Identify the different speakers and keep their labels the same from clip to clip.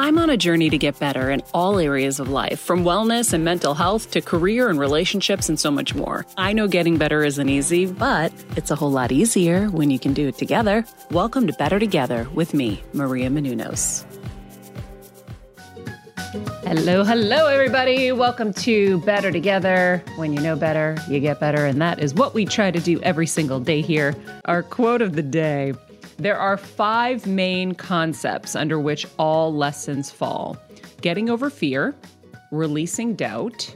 Speaker 1: I'm on a journey to get better in all areas of life, from wellness and mental health to career and relationships and so much more. I know getting better isn't easy, but it's a whole lot easier when you can do it together. Welcome to Better Together with me, Maria Menounos. Hello, hello, everybody. Welcome to Better Together. When you know better, you get better. And that is what we try to do every single day here. Our quote of the day there are five main concepts under which all lessons fall getting over fear, releasing doubt,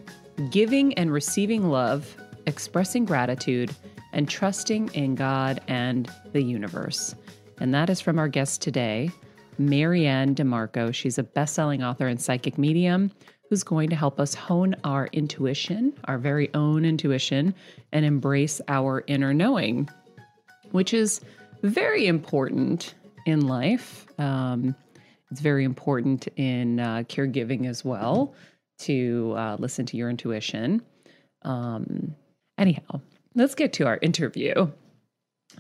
Speaker 1: giving and receiving love, expressing gratitude, and trusting in God and the universe. And that is from our guest today, MaryAnn DiMarco. She's a best selling author and psychic medium who's going to help us hone our intuition, our very own intuition, and embrace our inner knowing, which is very important in life. Um, it's very important in uh, caregiving as well to uh, listen to your intuition. Um, anyhow, let's get to our interview.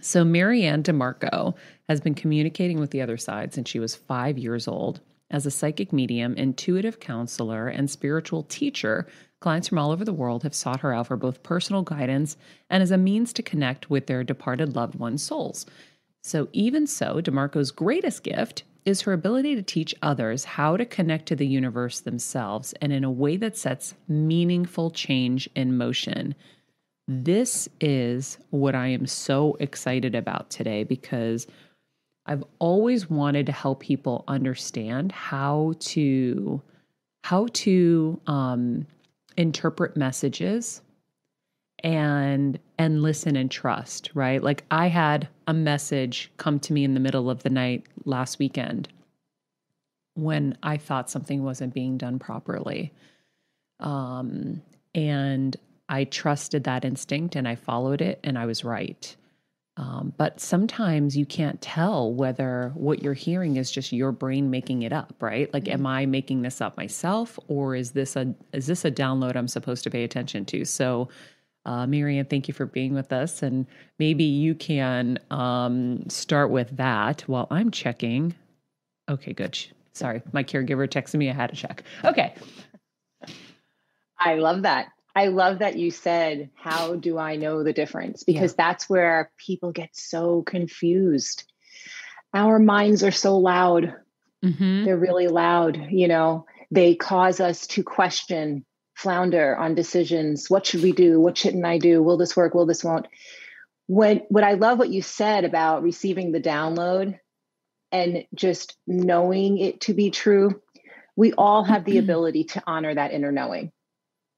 Speaker 1: So, MaryAnn DiMarco has been communicating with the other side since she was five years old. As a psychic medium, intuitive counselor, and spiritual teacher, clients from all over the world have sought her out for both personal guidance and as a means to connect with their departed loved ones' souls. So, even so, DiMarco's greatest gift is her ability to teach others how to connect to the universe themselves and in a way that sets meaningful change in motion. This is what I am so excited about today because I've always wanted to help people understand how to how to um, interpret messages and and listen and trust, right? Like I had a message come to me in the middle of the night last weekend when I thought something wasn't being done properly. Um, and I trusted that instinct and I followed it and I was right. Um, but sometimes you can't tell whether what you're hearing is just your brain making it up, right? Like, am I making this up myself, or is this a is this a download I'm supposed to pay attention to? So, uh, MaryAnn, thank you for being with us. And maybe you can um, start with that while I'm checking. Okay, good. Sorry, my caregiver texted me. I had to check. Okay.
Speaker 2: I love that. I love that you said, How do I know the difference? Because yeah. that's where people get so confused. our minds are so loud. Mm-hmm. They're really loud, you know, they cause us to question, flounder on decisions. What should we do? What shouldn't I do? Will this work? Will this won't? When what I love what you said about receiving the download and just knowing it to be true, we all have the mm-hmm. ability to honor that inner knowing.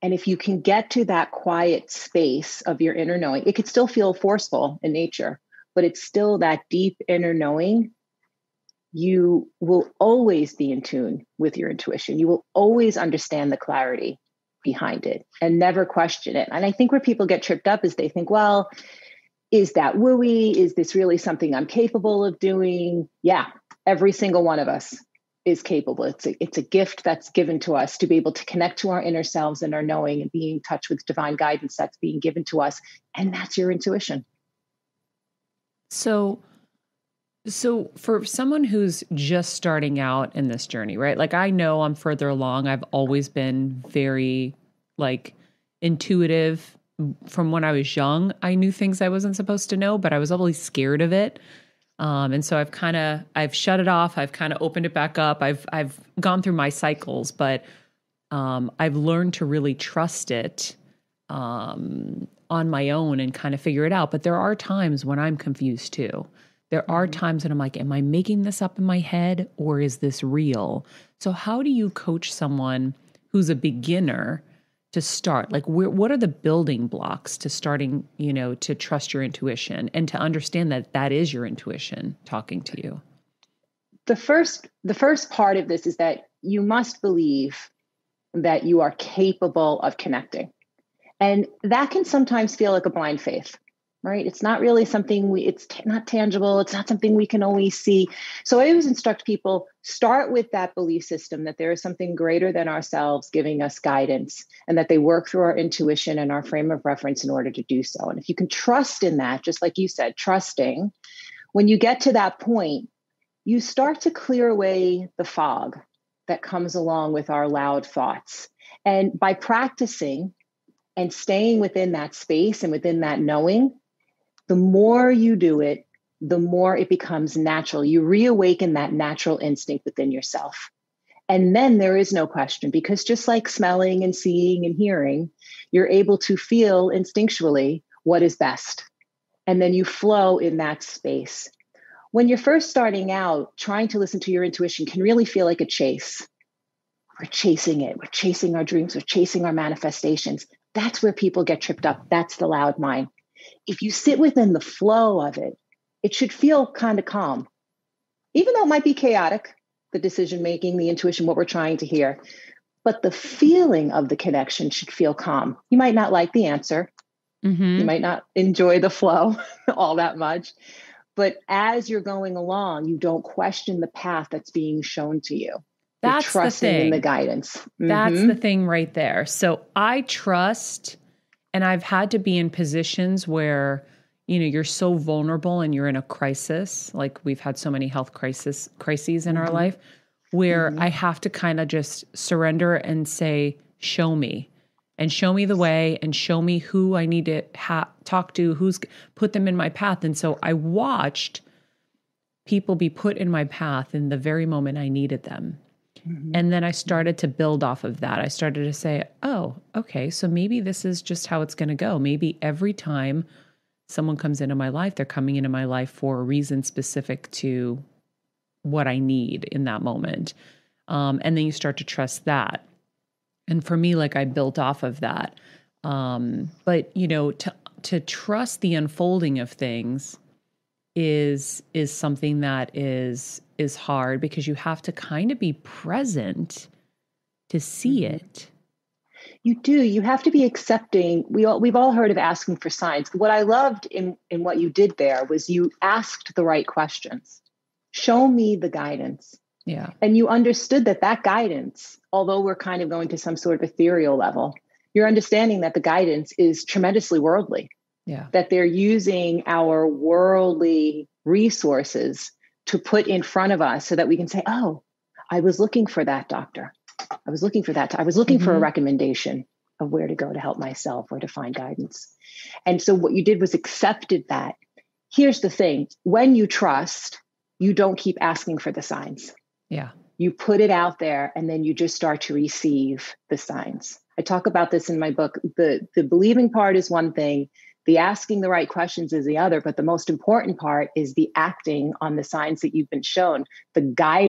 Speaker 2: And if you can get to that quiet space of your inner knowing, it could still feel forceful in nature, but it's still that deep inner knowing you will always be in tune with your intuition. You will always understand the clarity behind it and never question it. And I think where people get tripped up is they think, well, is that wooey? Is this really something I'm capable of doing? Yeah, every single one of us is capable. It's a, it's a gift that's given to us to be able to connect to our inner selves and our knowing and being in touch with divine guidance that's being given to us. And that's your intuition.
Speaker 1: So, so, for someone who's just starting out in this journey, right? Like, I know I'm further along. I've always been very, like, intuitive. From when I was young, I knew things I wasn't supposed to know, but I was always scared of it. Um, and so I've kind of I've shut it off. I've kind of opened it back up. I've I've gone through my cycles, but um, I've learned to really trust it um, on my own and kind of figure it out. But there are times when I'm confused too. There are mm-hmm. times when I'm like, am I making this up in my head or is this real? So, how do you coach someone who's a beginner to start? Like, where, what are the building blocks to starting, you know, to trust your intuition and to understand that that is your intuition talking to you?
Speaker 2: The first, the first part of this is that you must believe that you are capable of connecting. And that can sometimes feel like a blind faith right? It's not really something we it's t- not tangible. It's not something we can always see. So i always instruct people start with that belief system that there is something greater than ourselves giving us guidance and that they work through our intuition and our frame of reference in order to do so. And if you can trust in that just like you said trusting when you get to that point you start to clear away the fog that comes along with our loud thoughts. And by practicing and staying within that space and within that knowing the more you do it, the more it becomes natural. You reawaken that natural instinct within yourself. And then there is no question because just like smelling and seeing and hearing, you're able to feel instinctually what is best. And then you flow in that space. When you're first starting out, trying to listen to your intuition can really feel like a chase. We're chasing it, we're chasing our dreams, we're chasing our manifestations. That's where people get tripped up. That's the loud mind if you sit within the flow of it, it should feel kind of calm. Even though it might be chaotic, the decision making, the intuition, what we're trying to hear, but the feeling of the connection should feel calm. You might not like the answer, mm-hmm. you might not enjoy the flow all that much, but as you're going along, you don't question the path that's being shown to you.
Speaker 1: That's
Speaker 2: you're trusting
Speaker 1: the thing.
Speaker 2: in the guidance.
Speaker 1: Mm-hmm. That's the thing right there. So I trust and I've had to be in positions where, you know, you're so vulnerable and you're in a crisis. Like we've had so many health crisis crises in mm-hmm. our life where mm-hmm. I have to kind of just surrender and say, show me and show me the way and show me who I need to ha- talk to, who's put them in my path. And so I watched people be put in my path in the very moment I needed them. Mm-hmm. And then I started to build off of that. I started to say, oh, okay, so maybe this is just how it's going to go. Maybe every time someone comes into my life, they're coming into my life for a reason specific to what I need in that moment. Um, and then you start to trust that. And for me, like I built off of that. Um, but you know, to to trust the unfolding of things is is something that is is hard because you have to kind of be present to see mm-hmm. it.
Speaker 2: You do. You have to be accepting. We all, we've all heard of asking for signs. What I loved in in what you did there was you asked the right questions. Show me the guidance.
Speaker 1: Yeah.
Speaker 2: And you understood that that guidance, although we're kind of going to some sort of ethereal level, you're understanding that the guidance is tremendously worldly.
Speaker 1: Yeah.
Speaker 2: That they're using our worldly resources to put in front of us so that we can say, oh, I was looking for that doctor. I was looking for that. I was looking mm-hmm. for a mm-hmm. recommendation of where to go to help myself or to find guidance. And so what you did was accepted that. Here's the thing when you trust, you don't keep asking for the signs.
Speaker 1: Yeah.
Speaker 2: You put it out there and then you just start to receive the signs. I talk about this in my book. The the believing part is one thing, the asking the right questions is the other, but the most important part is the acting on the signs that you've been shown, the guide.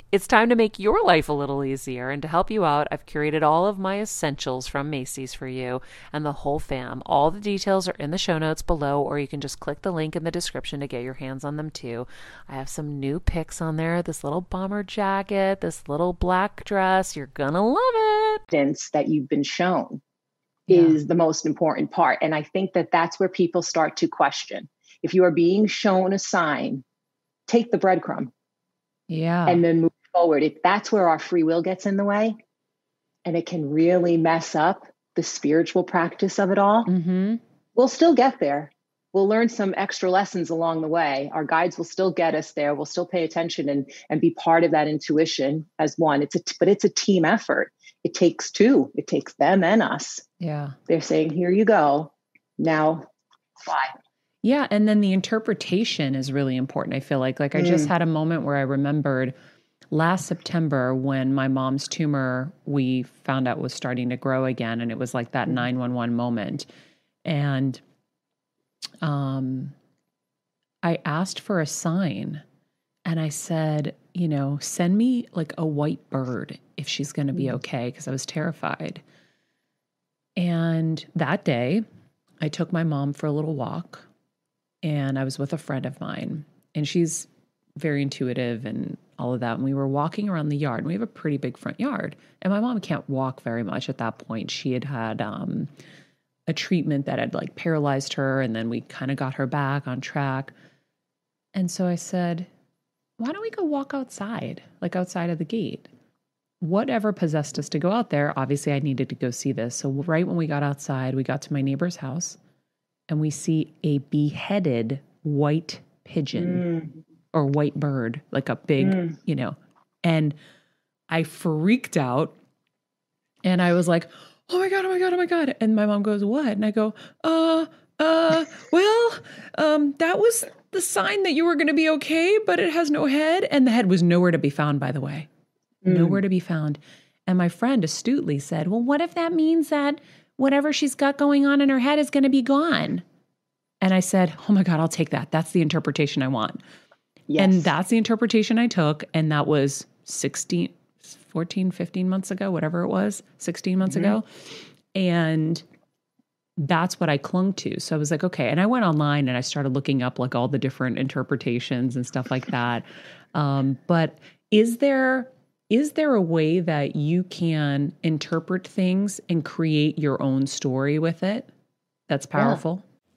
Speaker 3: it's time to make your life a little easier. And to help you out, I've curated all of my essentials from Macy's for you and the whole fam. All the details are in the show notes below, or you can just click the link in the description to get your hands on them too. I have some new picks on there this little bomber jacket, this little black dress. You're going to love it.
Speaker 2: That you've been shown yeah. is the most important part. And I think that that's where people start to question. If you are being shown a sign, take the breadcrumb.
Speaker 1: Yeah.
Speaker 2: And then move forward. If that's where our free will gets in the way, and it can really mess up the spiritual practice of it all, mm-hmm. we'll still get there. We'll learn some extra lessons along the way. Our guides will still get us there. We'll still pay attention and and be part of that intuition as one. It's a but it's a team effort. It takes two. It takes them and us.
Speaker 1: Yeah.
Speaker 2: They're saying, "Here you go. Now fly."
Speaker 1: Yeah, and then the interpretation is really important. I feel like like I mm. just had a moment where I remembered last September when my mom's tumor we found out was starting to grow again and it was like that mm-hmm. 911 moment and um I asked for a sign and I said, you know, send me like a white bird if she's going to be mm-hmm. okay because I was terrified. And that day, I took my mom for a little walk and I was with a friend of mine and she's very intuitive and all of that. And we were walking around the yard, and we have a pretty big front yard. And my mom can't walk very much at that point. She had had um, a treatment that had like paralyzed her, and then we kind of got her back on track. And so I said, why don't we go walk outside, like outside of the gate? Whatever possessed us to go out there, obviously I needed to go see this. So, right when we got outside, we got to my neighbor's house and we see a beheaded white pigeon. Or white bird, like a big, mm. you know. And I freaked out and I was like, oh my God, oh my God, oh my God. And my mom goes, what? And I go, uh, uh, well, um, that was the sign that you were going to be okay, but it has no head. And the head was nowhere to be found, by the way. Mm. Nowhere to be found. And my friend astutely said, well, what if that means that whatever she's got going on in her head is going to be gone? And I said, oh my God, I'll take that. That's the interpretation I want. Yes. And that's the interpretation I took. And that was 16, 14, 15 months ago, whatever it was, 16 months mm-hmm. ago. And that's what I clung to. So I was like, okay. And I went online and I started looking up like all the different interpretations and stuff like that. Um, but is there is there a way that you can interpret things and create your own story with it that's powerful?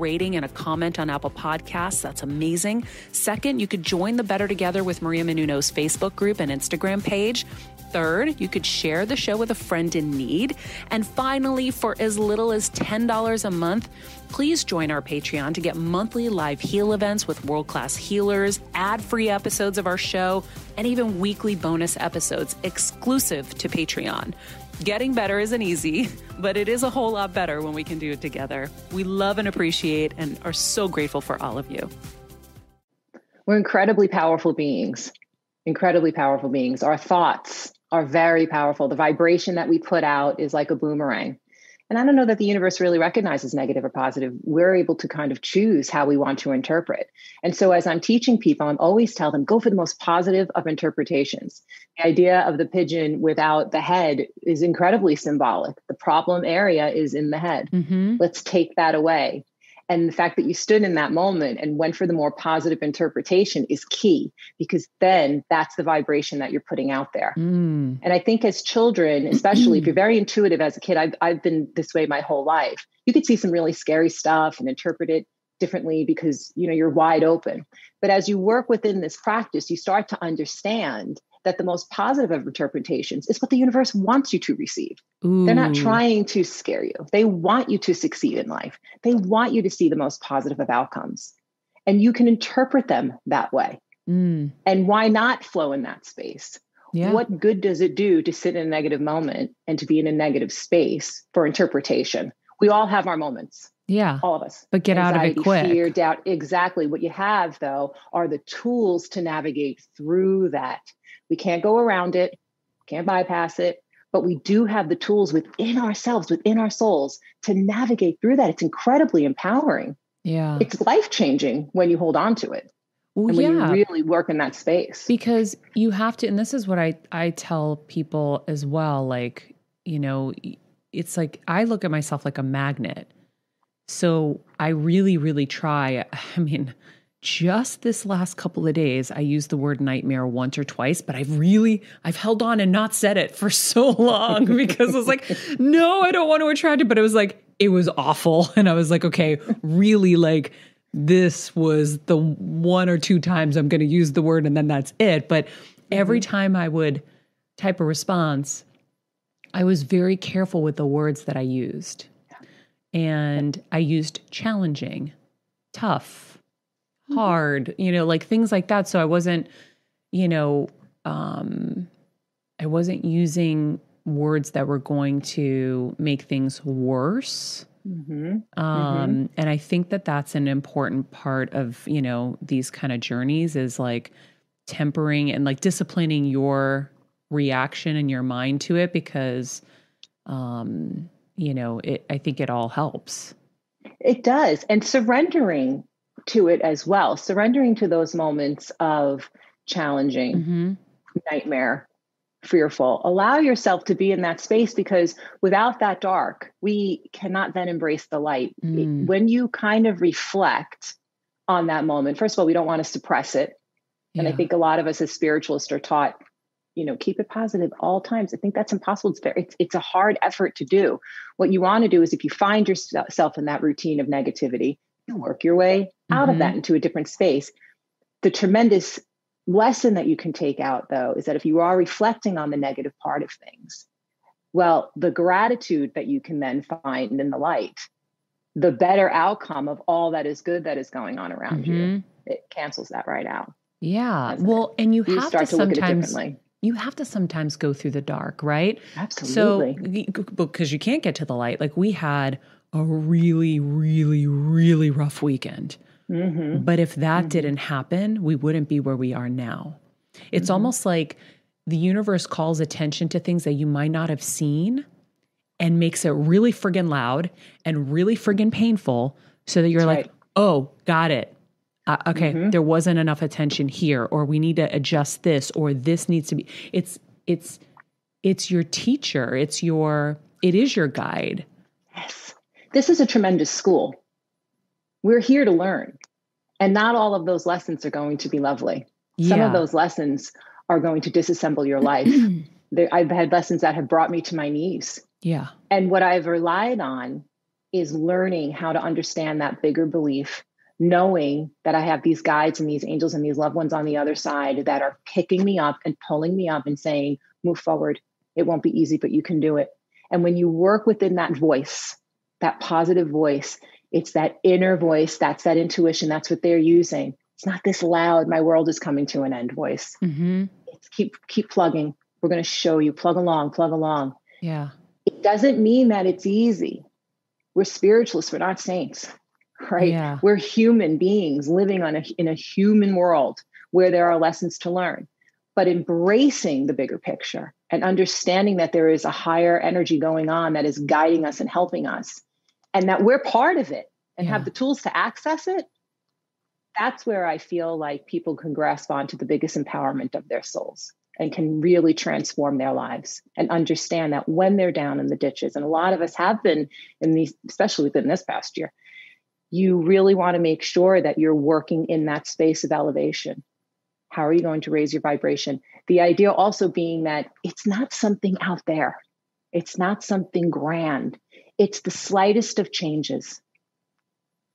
Speaker 3: rating and a comment on Apple Podcasts. That's amazing. Second, you could join the Better Together with Maria Menounos Facebook group and Instagram page. Third, you could share the show with a friend in need. And finally, for as little as $10 a month, please join our Patreon to get monthly live heal events with world class healers, ad free episodes of our show, and even weekly bonus episodes exclusive to Patreon. Getting better isn't easy, but it is a whole lot better when we can do it together. We love and appreciate and are so grateful for all of you.
Speaker 2: We're incredibly powerful beings. incredibly powerful beings. Our thoughts are very powerful. The vibration that we put out is like a boomerang. And I don't know that the universe really recognizes negative or positive. We're able to kind of choose how we want to interpret. And so as I'm teaching people, I'm always tell them go for the most positive of interpretations. The idea of the pigeon without the head is incredibly symbolic. The problem area is in the head. Mm-hmm. Let's take that away. And the fact that you stood in that moment and went for the more positive interpretation is key because then that's the vibration that you're putting out there. Mm. And I think as children, especially if you're very intuitive as a kid, I've, I've been this way my whole life. You could see some really scary stuff and interpret it differently because you know you're wide open but as you work within this practice you start to understand that the most positive of interpretations is what the universe wants you to receive. Ooh. They're not trying to scare you. They want you to succeed in life. They want you to see the most positive of outcomes. And you can interpret them that way. Mm. And why not flow in that space? Yeah. What good does it do to sit in a negative moment and to be in a negative space for interpretation? We all have our moments.
Speaker 1: Yeah.
Speaker 2: All of us.
Speaker 1: But get Anxiety, out of it quick.
Speaker 2: Fear, doubt. Exactly. What you have, though, are the tools to navigate through that we can't go around it, can't bypass it, but we do have the tools within ourselves, within our souls to navigate through that. It's incredibly empowering.
Speaker 1: Yeah.
Speaker 2: It's life changing when you hold on to it. Well, and when yeah. you really work in that space.
Speaker 1: Because you have to, and this is what I, I tell people as well. Like, you know, it's like I look at myself like a magnet. So I really, really try. I mean, just this last couple of days i used the word nightmare once or twice but i've really i've held on and not said it for so long because i was like no i don't want to attract it. But it was like it was awful. And i was like okay really like this was the one or two times i'm going to use the word and then that's it. But every mm-hmm. time i would type a response i was very careful with the words that i used. And i used challenging tough Mm-hmm. hard, you know, like things like that. So I wasn't, you know, um, I wasn't using words that were going to make things worse. Mm-hmm. Um, mm-hmm. And I think that that's an important part of, you know, these kind of journeys is like tempering and like disciplining your reaction and your mind to it because, um, you know, it, I think it all helps.
Speaker 2: It does. And surrendering to it as well, surrendering to those moments of challenging, mm-hmm. nightmare, fearful. Allow yourself to be in that space because without that dark, we cannot then embrace the light. Mm. When you kind of reflect on that moment, first of all, we don't want to suppress it. Yeah. And I think a lot of us as spiritualists are taught, you know, keep it positive all times. I think that's impossible. It's, very, it's, it's a hard effort to do. What you want to do is if you find yourself in that routine of negativity, work your way out mm-hmm. of that mm-hmm. into a different space. The tremendous lesson that you can take out, though, is that if you are reflecting on the negative part of things, well, the gratitude that you can then find in the light, the better outcome of all that is good that is going on around mm-hmm. you, it cancels that right out.
Speaker 1: Yeah. Well, it? and you, you have to, to sometimes you have to sometimes go through the dark, right?
Speaker 2: Absolutely.
Speaker 1: So because you can't get to the light. Like we had a really, really, really rough weekend. Mm-hmm. But if that mm-hmm. didn't happen, we wouldn't be where we are now. It's mm-hmm. almost like the universe calls attention to things that you might not have seen and makes it really friggin' loud and really friggin' painful so that you're That's like, right. oh, got it. Uh, okay, mm-hmm. there wasn't enough attention here, or we need to adjust this, or this needs to be. It's it's it's your teacher. It's your it is your guide.
Speaker 2: Yes, this is a tremendous school. We're here to learn. And not all of those lessons are going to be lovely. Yeah. Some of those lessons are going to disassemble your life. I've had lessons that have brought me to my knees.
Speaker 1: Yeah.
Speaker 2: And what I've relied on is learning how to understand that bigger belief, knowing that I have these guides and these angels and these loved ones on the other side that are picking me up and pulling me up and saying, move forward. It won't be easy, but you can do it. And when you work within that voice, that positive voice, it's that inner voice, that's that intuition, that's what they're using. It's not this loud, my world is coming to an end voice. Mm-hmm. It's keep keep plugging. We're going to show you, plug along, plug along.
Speaker 1: Yeah.
Speaker 2: It doesn't mean that it's easy. We're spiritualists, we're not saints, right? Yeah. We're human beings living on a, in a human world where there are lessons to learn. but embracing the bigger picture and understanding that there is a higher energy going on that is guiding us and helping us and that we're part of it and yeah. have the tools to access it that's where i feel like people can grasp onto the biggest empowerment of their souls and can really transform their lives and understand that when they're down in the ditches and a lot of us have been in these especially within this past year you really want to make sure that you're working in that space of elevation. How are you going to raise your vibration? The idea also being that it's not something out there. It's not something grand it's the slightest of changes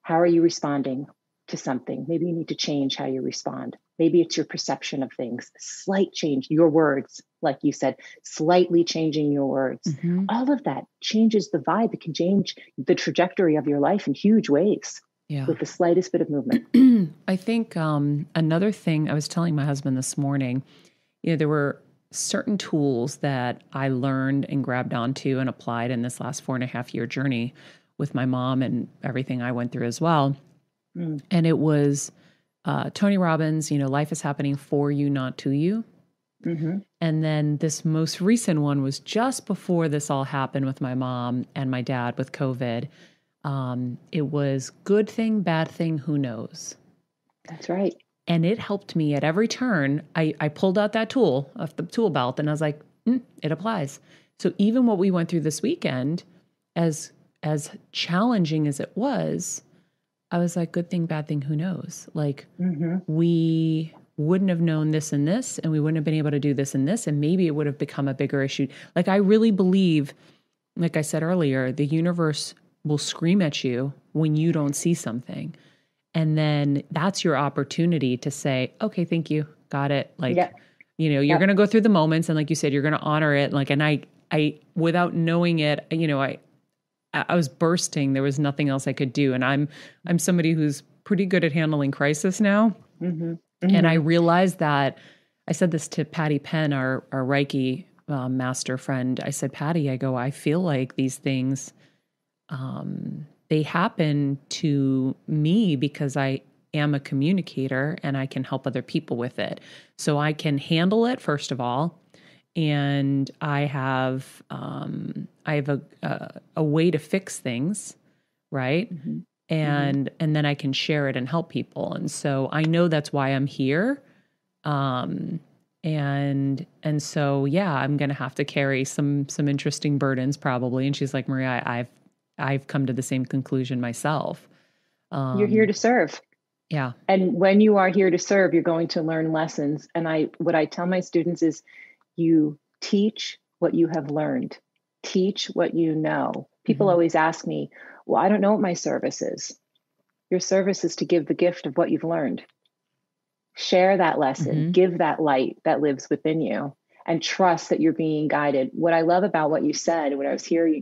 Speaker 2: how are you responding to something maybe you need to change how you respond Maybe it's your perception of things, slight change, your words, like you said, slightly changing your words. Mm-hmm. All of that changes the vibe. It can change the trajectory of your life in huge ways yeah. with the slightest bit of movement.
Speaker 1: I think um, another thing I was telling my husband this morning, you know, there were certain tools that I learned and grabbed onto and applied in this last four and a half year journey with my mom and everything I went through as well. Mm. And it was uh, Tony Robbins, you know, life is happening for you, not to you. Mm-hmm. And then this most recent one was just before this all happened with my mom and my dad with COVID. Um, it was good thing, bad thing, who knows?
Speaker 2: That's right.
Speaker 1: And it helped me at every turn. I, I pulled out that tool of the tool belt and I was like, mm, it applies. So even what we went through this weekend, as as challenging as it was, I was like, good thing, bad thing, who knows? Like, mm-hmm. we wouldn't have known this and this, and we wouldn't have been able to do this and this, and maybe it would have become a bigger issue. Like, I really believe, like I said earlier, the universe will scream at you when you don't see something. And then that's your opportunity to say, okay, thank you. Got it. Like, you know, you're going to go through the moments. And like you said, you're going to honor it. Like, and I, I, without knowing it, you know, I, I was bursting. There was nothing else I could do, and I'm I'm somebody who's pretty good at handling crisis now. Mm-hmm. Mm-hmm. And I realized that I said this to Patty Penn, our our Reiki um, master friend. I said, Patty, I go, I feel like these things, um, they happen to me because I am a communicator and I can help other people with it. So I can handle it first of all, and I have um, I have a, a, a way to fix things, right? Mm-hmm. And mm-hmm. and then I can share it and help people. And so I know that's why I'm here. Um, and and so yeah, I'm gonna have to carry some some interesting burdens probably. And she's like, Maria, I've I've come to the same conclusion myself.
Speaker 2: Um, You're here to serve.
Speaker 1: Yeah.
Speaker 2: And when you are here to serve, you're going to learn lessons. And I what I tell my students is you teach what you have learned, teach what you know. People mm-hmm. always ask me, Well, I don't know what my service is. Your service is to give the gift of what you've learned. Share that lesson, mm-hmm. give that light that lives within you, and trust that you're being guided. What I love about what you said when I was hearing.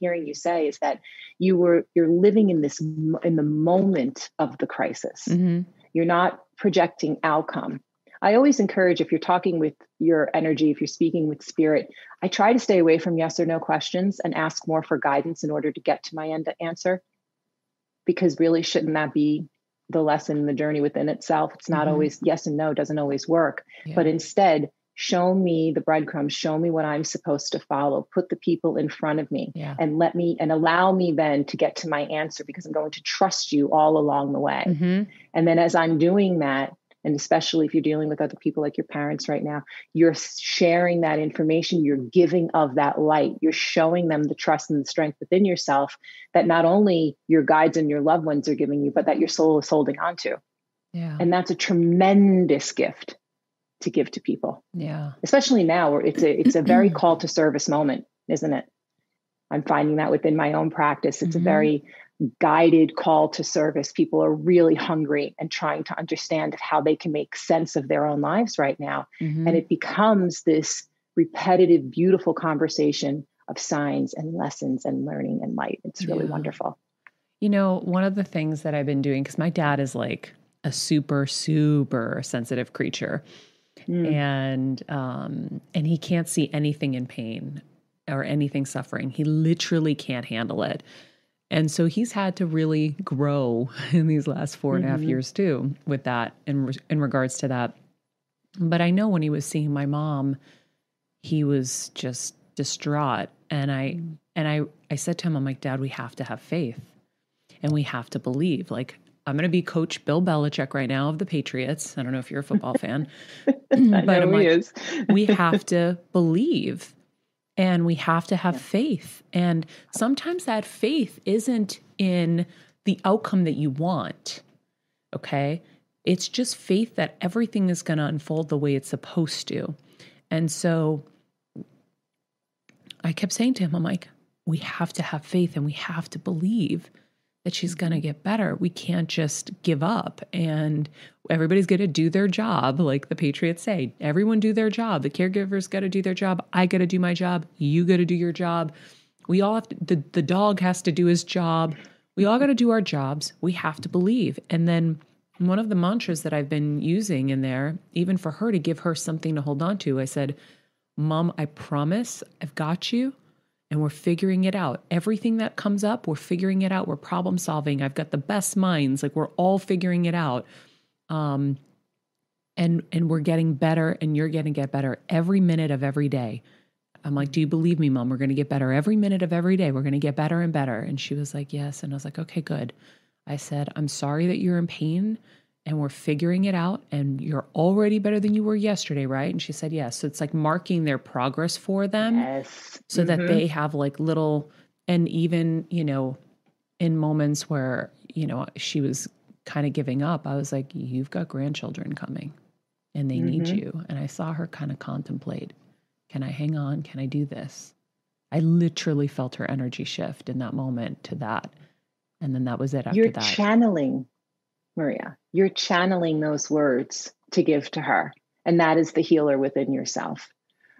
Speaker 2: Hearing you say is that you were you're living in this in the moment of the crisis mm-hmm. you're not projecting outcome i always encourage if you're talking with your energy if you're speaking with spirit i try to stay away from yes or no questions and ask more for guidance in order to get to my end answer because really shouldn't that be the lesson the journey within itself it's not mm-hmm. always yes and no doesn't always work yeah. but instead show me the breadcrumbs show me what i'm supposed to follow put the people in front of me yeah. and let me and allow me then to get to my answer because i'm going to trust you all along the way mm-hmm. and then as i'm doing that and especially if you're dealing with other people like your parents right now, you're sharing that information, you're giving of that light, you're showing them the trust and the strength within yourself that not only your guides and your loved ones are giving you, but that your soul is holding on to.
Speaker 1: Yeah.
Speaker 2: And that's a tremendous gift to give to people.
Speaker 1: Yeah.
Speaker 2: Especially now where it's a it's a very call to service moment, isn't it? I'm finding that within my own practice. It's mm-hmm. a very guided call to service. People are really hungry and trying to understand how they can make sense of their own lives right now. Mm-hmm. And it becomes this repetitive, beautiful conversation of signs and lessons and learning and light. It's really yeah. wonderful.
Speaker 1: You know, one of the things that I've been doing, because my dad is like a super, super sensitive creature. Mm. And um, and he can't see anything in pain or anything suffering. He literally can't handle it. And so he's had to really grow in these last four and a half mm-hmm. years too with that in in regards to that. But I know when he was seeing my mom, he was just distraught. And I mm. and I I said to him, I'm like, Dad, we have to have faith and we have to believe. Like I'm going to be Coach Bill Belichick right now of the Patriots. I don't know if you're a football fan,
Speaker 2: but I'm like,
Speaker 1: we have to believe and we have to have yeah. faith. And sometimes that faith isn't in the outcome that you want. Okay. It's just faith that everything is going to unfold the way it's supposed to. And so I kept saying to him, I'm like, we have to have faith and we have to believe that she's going to get better. We can't just give up and everybody's going to do their job, like the Patriots say. Everyone do their job. The caregiver's got to do their job. I got to do my job. You got to do your job. We all have to, the, the dog has to do his job. We all got to do our jobs. We have to believe. And then one of the mantras that I've been using in there, even for her to give her something to hold on to, I said, Mom, I promise I've got you and we're figuring it out. Everything that comes up, we're figuring it out. We're problem solving. I've got the best minds. Like we're all figuring it out. Um, and and we're getting better and you're going to get better every minute of every day. I'm like, "Do you believe me, mom? We're going to get better every minute of every day. We're going to get better and better." And she was like, "Yes." And I was like, "Okay, good." I said, "I'm sorry that you're in pain and we're figuring it out and you're already better than you were yesterday right? And she said yes. So it's like marking their progress for them
Speaker 2: yes.
Speaker 1: so mm-hmm. that they have like little and even you know in moments where you know she was kind of giving up i was like you've got grandchildren coming and they mm-hmm. need you. And i saw her kind of contemplate can i hang on? Can i do this? I literally felt her energy shift in that moment to that and then that was it after
Speaker 2: you're
Speaker 1: that.
Speaker 2: channeling Maria. You're channeling those words to give to her. And that is the healer within yourself.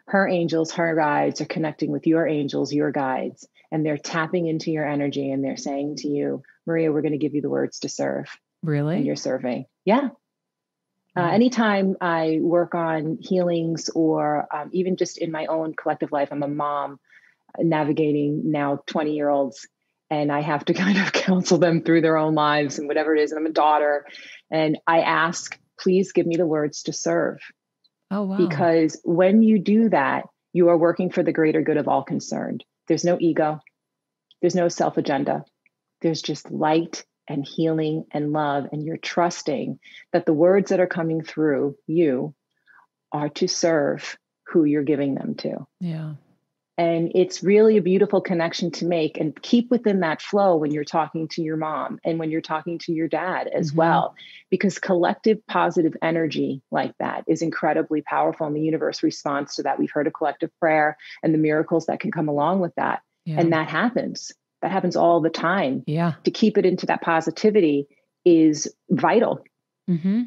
Speaker 2: Her angels, her guides are connecting with your angels, your guides, and they're tapping into your energy and they're saying to you, Maria, we're going to give you the words to serve.
Speaker 1: Really?
Speaker 2: And you're serving. Yeah. Uh, anytime I work on healings or um, even just in my own collective life, I'm a mom navigating now 20 year olds and I have to kind of counsel them through their own lives and whatever it is. And I'm a daughter, and I ask, please give me the words to serve.
Speaker 1: Oh, wow.
Speaker 2: Because when you do that, you are working for the greater good of all concerned. There's no ego, there's no self agenda, there's just light and healing and love. And you're trusting that the words that are coming through you are to serve who you're giving them to.
Speaker 1: Yeah.
Speaker 2: And it's really a beautiful connection to make and keep within that flow when you're talking to your mom and when you're talking to your dad as mm-hmm. well. Because collective positive energy like that is incredibly powerful. And the universe responds to that. We've heard of collective prayer and the miracles that can come along with that. Yeah. And that happens. That happens all the time.
Speaker 1: Yeah.
Speaker 2: To keep it into that positivity is vital
Speaker 1: mm-hmm.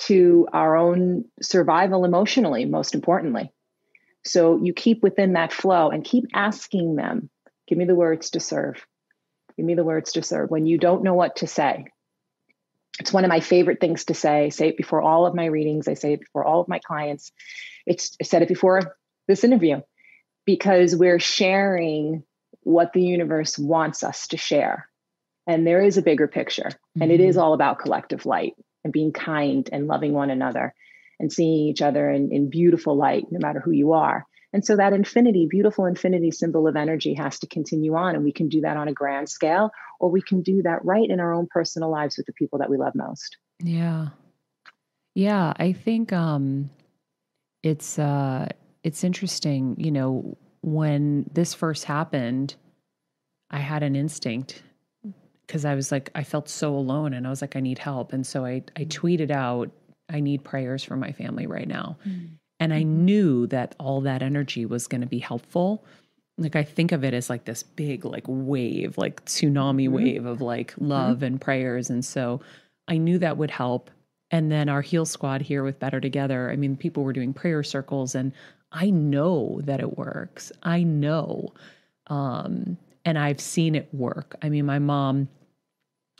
Speaker 2: to our own survival emotionally, most importantly. So you keep within that flow and keep asking them, give me the words to serve. Give me the words to serve. When you don't know what to say, it's one of my favorite things to say. I say it before all of my readings. I say it before all of my clients. It's I said it before this interview because we're sharing what the universe wants us to share. And there is a bigger picture. And it is mm-hmm. all about collective light and being kind and loving one another and seeing each other in, in beautiful light, no matter who you are. And so that infinity, beautiful infinity symbol of energy has to continue on. And we can do that on a grand scale, or we can do that right in our own personal lives with the people that we love most.
Speaker 1: Yeah. Yeah, I think um, it's uh, it's interesting. You know, when this first happened, I had an instinct because I was like, I felt so alone, and I was like, I need help, and so I I tweeted out, I need prayers for my family right now, mm. and I knew that all that energy was going to be helpful. Like I think of it as like this big like wave, like tsunami mm-hmm. wave of like love mm-hmm. and prayers, and so I knew that would help. And then our Heal Squad here with Better Together, I mean, people were doing prayer circles, and I know that it works. I know. Um, and I've seen it work. I mean, my mom,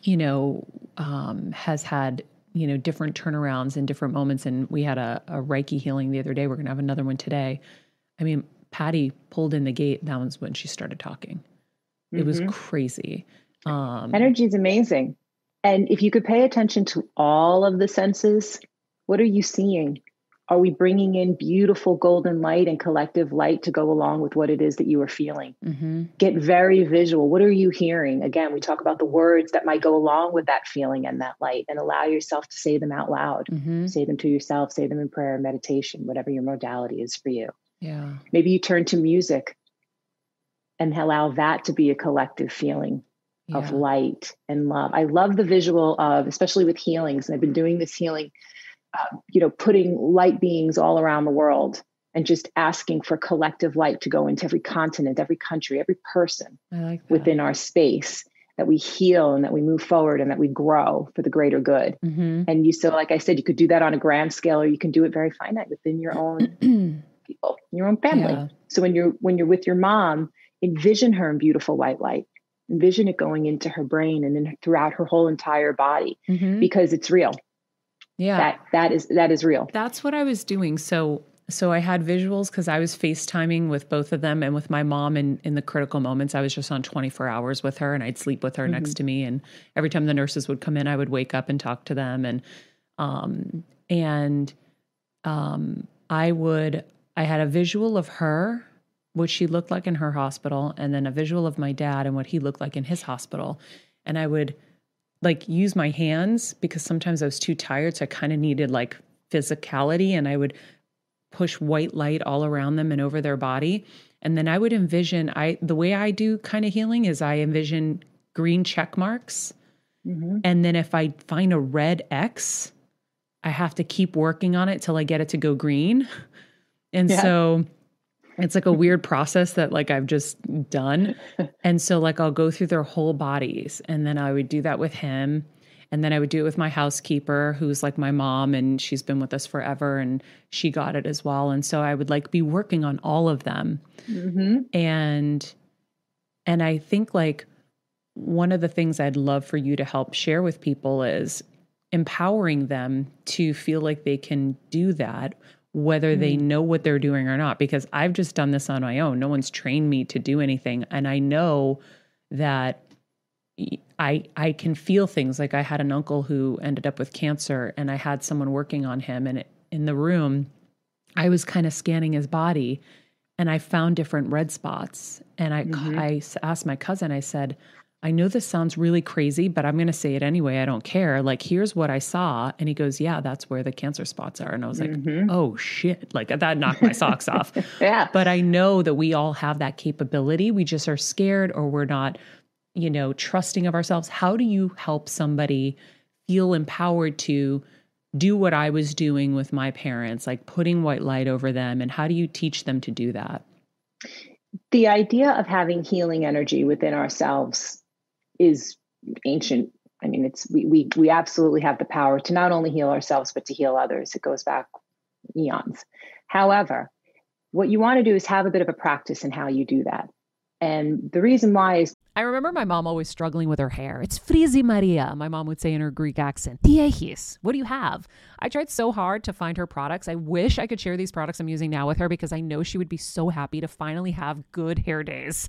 Speaker 1: you know, um, has had, you know, different turnarounds in different moments. And we had a, a Reiki healing the other day. We're going to have another one today. I mean, Patty pulled in the gate. That was when she started talking. It mm-hmm. was crazy.
Speaker 2: Um, Energy is amazing. And if you could pay attention to all of the senses, what are you seeing? Are we bringing in beautiful golden light and collective light to go along with what it is that you are feeling? Mm-hmm. Get very visual. What are you hearing? Again, we talk about the words that might go along with that feeling and that light, and allow yourself to say them out loud. Mm-hmm. Say them to yourself, say them in prayer, meditation, whatever your modality is for you.
Speaker 1: Yeah.
Speaker 2: Maybe you turn to music and allow that to be a collective feeling yeah. of light and love. I love the visual of, especially with healings, and I've been doing this healing, uh, you know, putting light beings all around the world and just asking for collective light to go into every continent, every country, every person like within our space. That we heal and that we move forward and that we grow for the greater good. Mm-hmm. And you so, like I said, you could do that on a grand scale, or you can do it very finite within your own people, your own family. Yeah. So when you're when you're with your mom, envision her in beautiful white light envision it going into her brain and then throughout her whole entire body mm-hmm. because it's real
Speaker 1: yeah.
Speaker 2: That that is that is real.
Speaker 1: That's what i was doing. So so i had visuals because i was facetiming with both of them and with my mom in in the critical moments. I was just on 24 hours with her and i'd sleep with her mm-hmm. next to me. And every time the nurses would come in i would wake up and talk to them. And um and um i would i had a visual of her what she looked like in her hospital and then a visual of my dad and what he looked like in his hospital. And I would like use my hands because sometimes I was too tired. So I kind of needed like physicality and I would push white light all around them and over their body. And then I would envision I the way I do kind of healing is I envision green check marks. Mm-hmm. And then if I find a red X, I have to keep working on it till I get it to go green. And yeah. so it's like a weird process that like I've just done. And so like I'll go through their whole bodies and then I would do that with him. And then I would do it with my housekeeper, who's like my mom, and she's been with us forever, and she got it as well. And so I would like be working on all of them, mm-hmm. and and I think like one of the things I'd love for you to help share with people is empowering them to feel like they can do that whether mm they know what they're doing or not because I've just done this on my own. No one's trained me to do anything and I know that I I can feel things like I had an uncle who ended up with cancer and I had someone working on him and it, in the room I was kind of scanning his body and I found different red spots and I mm-hmm. I asked my cousin I said I know this sounds really crazy, but I'm going to say it anyway. I don't care. Like, here's what I saw. And he goes, Yeah, that's where the cancer spots are. And I was like, mm-hmm. Oh, shit. Like, that knocked my socks off.
Speaker 2: Yeah.
Speaker 1: But I know that we all have that capability. We just are scared or we're not, you know, trusting of ourselves. How do you help somebody feel empowered to do what I was doing with my parents, like putting white light over them? And how do you teach them to do that?
Speaker 2: The idea of having healing energy within ourselves is ancient. I mean, it's we we we absolutely have the power to not only heal ourselves but to heal others. It goes back eons. However, what you want to do is have a bit of a practice in how you do that. And the reason why is
Speaker 3: I remember my mom always struggling with her hair. It's frizzy Maria, my mom would say in her Greek accent. Tiechis, what do you have? I tried so hard to find her products. I wish I could share these products I'm using now with her because I know she would be so happy to finally have good hair days.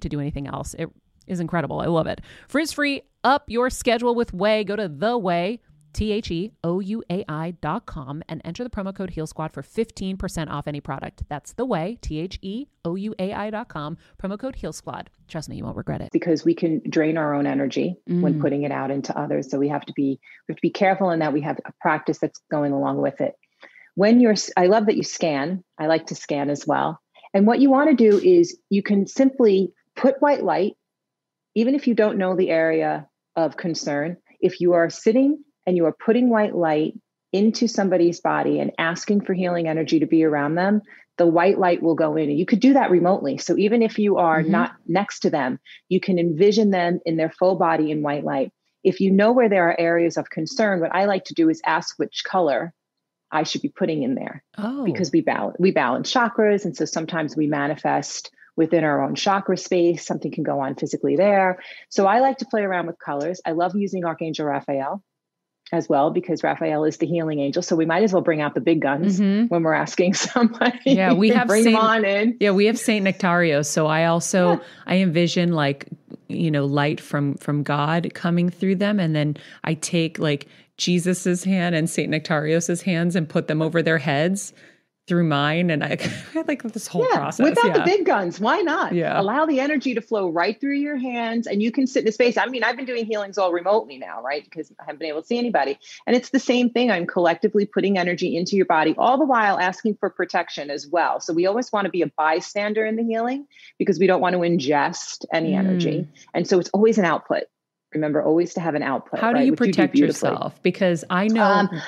Speaker 1: to do anything else. It is incredible. I love it. Frizz free, up your schedule with Ouai. Go to the Ouai T H E O U A I dot com and enter the promo code Heal Squad for 15% off any product. That's the Ouai, T H E O U A I dot com, promo code Heal Squad. Trust me, you won't regret it.
Speaker 2: Because we can drain our own energy mm. when putting it out into others. So we have to be we have to be careful in that we have a practice that's going along with it. When you're I love that you scan. I like to scan as well. And what you want to do is you can simply put white light, even if you don't know the area of concern. If you are sitting and you are putting white light into somebody's body and asking for healing energy to be around them, the white light will go in. And you could do that remotely. So even if you are mm-hmm. not next to them, you can envision them in their full body in white light. If you know where there are areas of concern, what I like to do is ask which color I should be putting in there. Oh. Because we balance we balance chakras. And so sometimes we manifest within our own chakra space. Something can go on physically there. So I like to play around with colors. I love using Archangel Raphael as well because Raphael is the healing angel. So we might as well bring out the big guns mm-hmm. when we're asking somebody.
Speaker 1: Yeah, we have
Speaker 2: bring
Speaker 1: Saint,
Speaker 2: them on in.
Speaker 1: Yeah, we have Saint Nectarios. So I also yeah. I envision like you know light from from God coming through them, and then I take like Jesus's hand and Saint Nectarios's hands and put them over their heads through mine and I, I like this whole
Speaker 2: yeah,
Speaker 1: process.
Speaker 2: Without
Speaker 1: yeah.
Speaker 2: the big guns, why not?
Speaker 1: Yeah.
Speaker 2: Allow the energy to flow right through your hands and you can sit in a space. I mean, I've been doing healings all remotely now, right? Because I haven't been able to see anybody. And it's the same thing. I'm collectively putting energy into your body, all the while asking for protection as well. So we always want to be a bystander in the healing because we don't want to ingest any mm. energy. And so it's always an output. Remember, always to have an output.
Speaker 1: How do
Speaker 2: right?
Speaker 1: you protect you do yourself? Because I know um,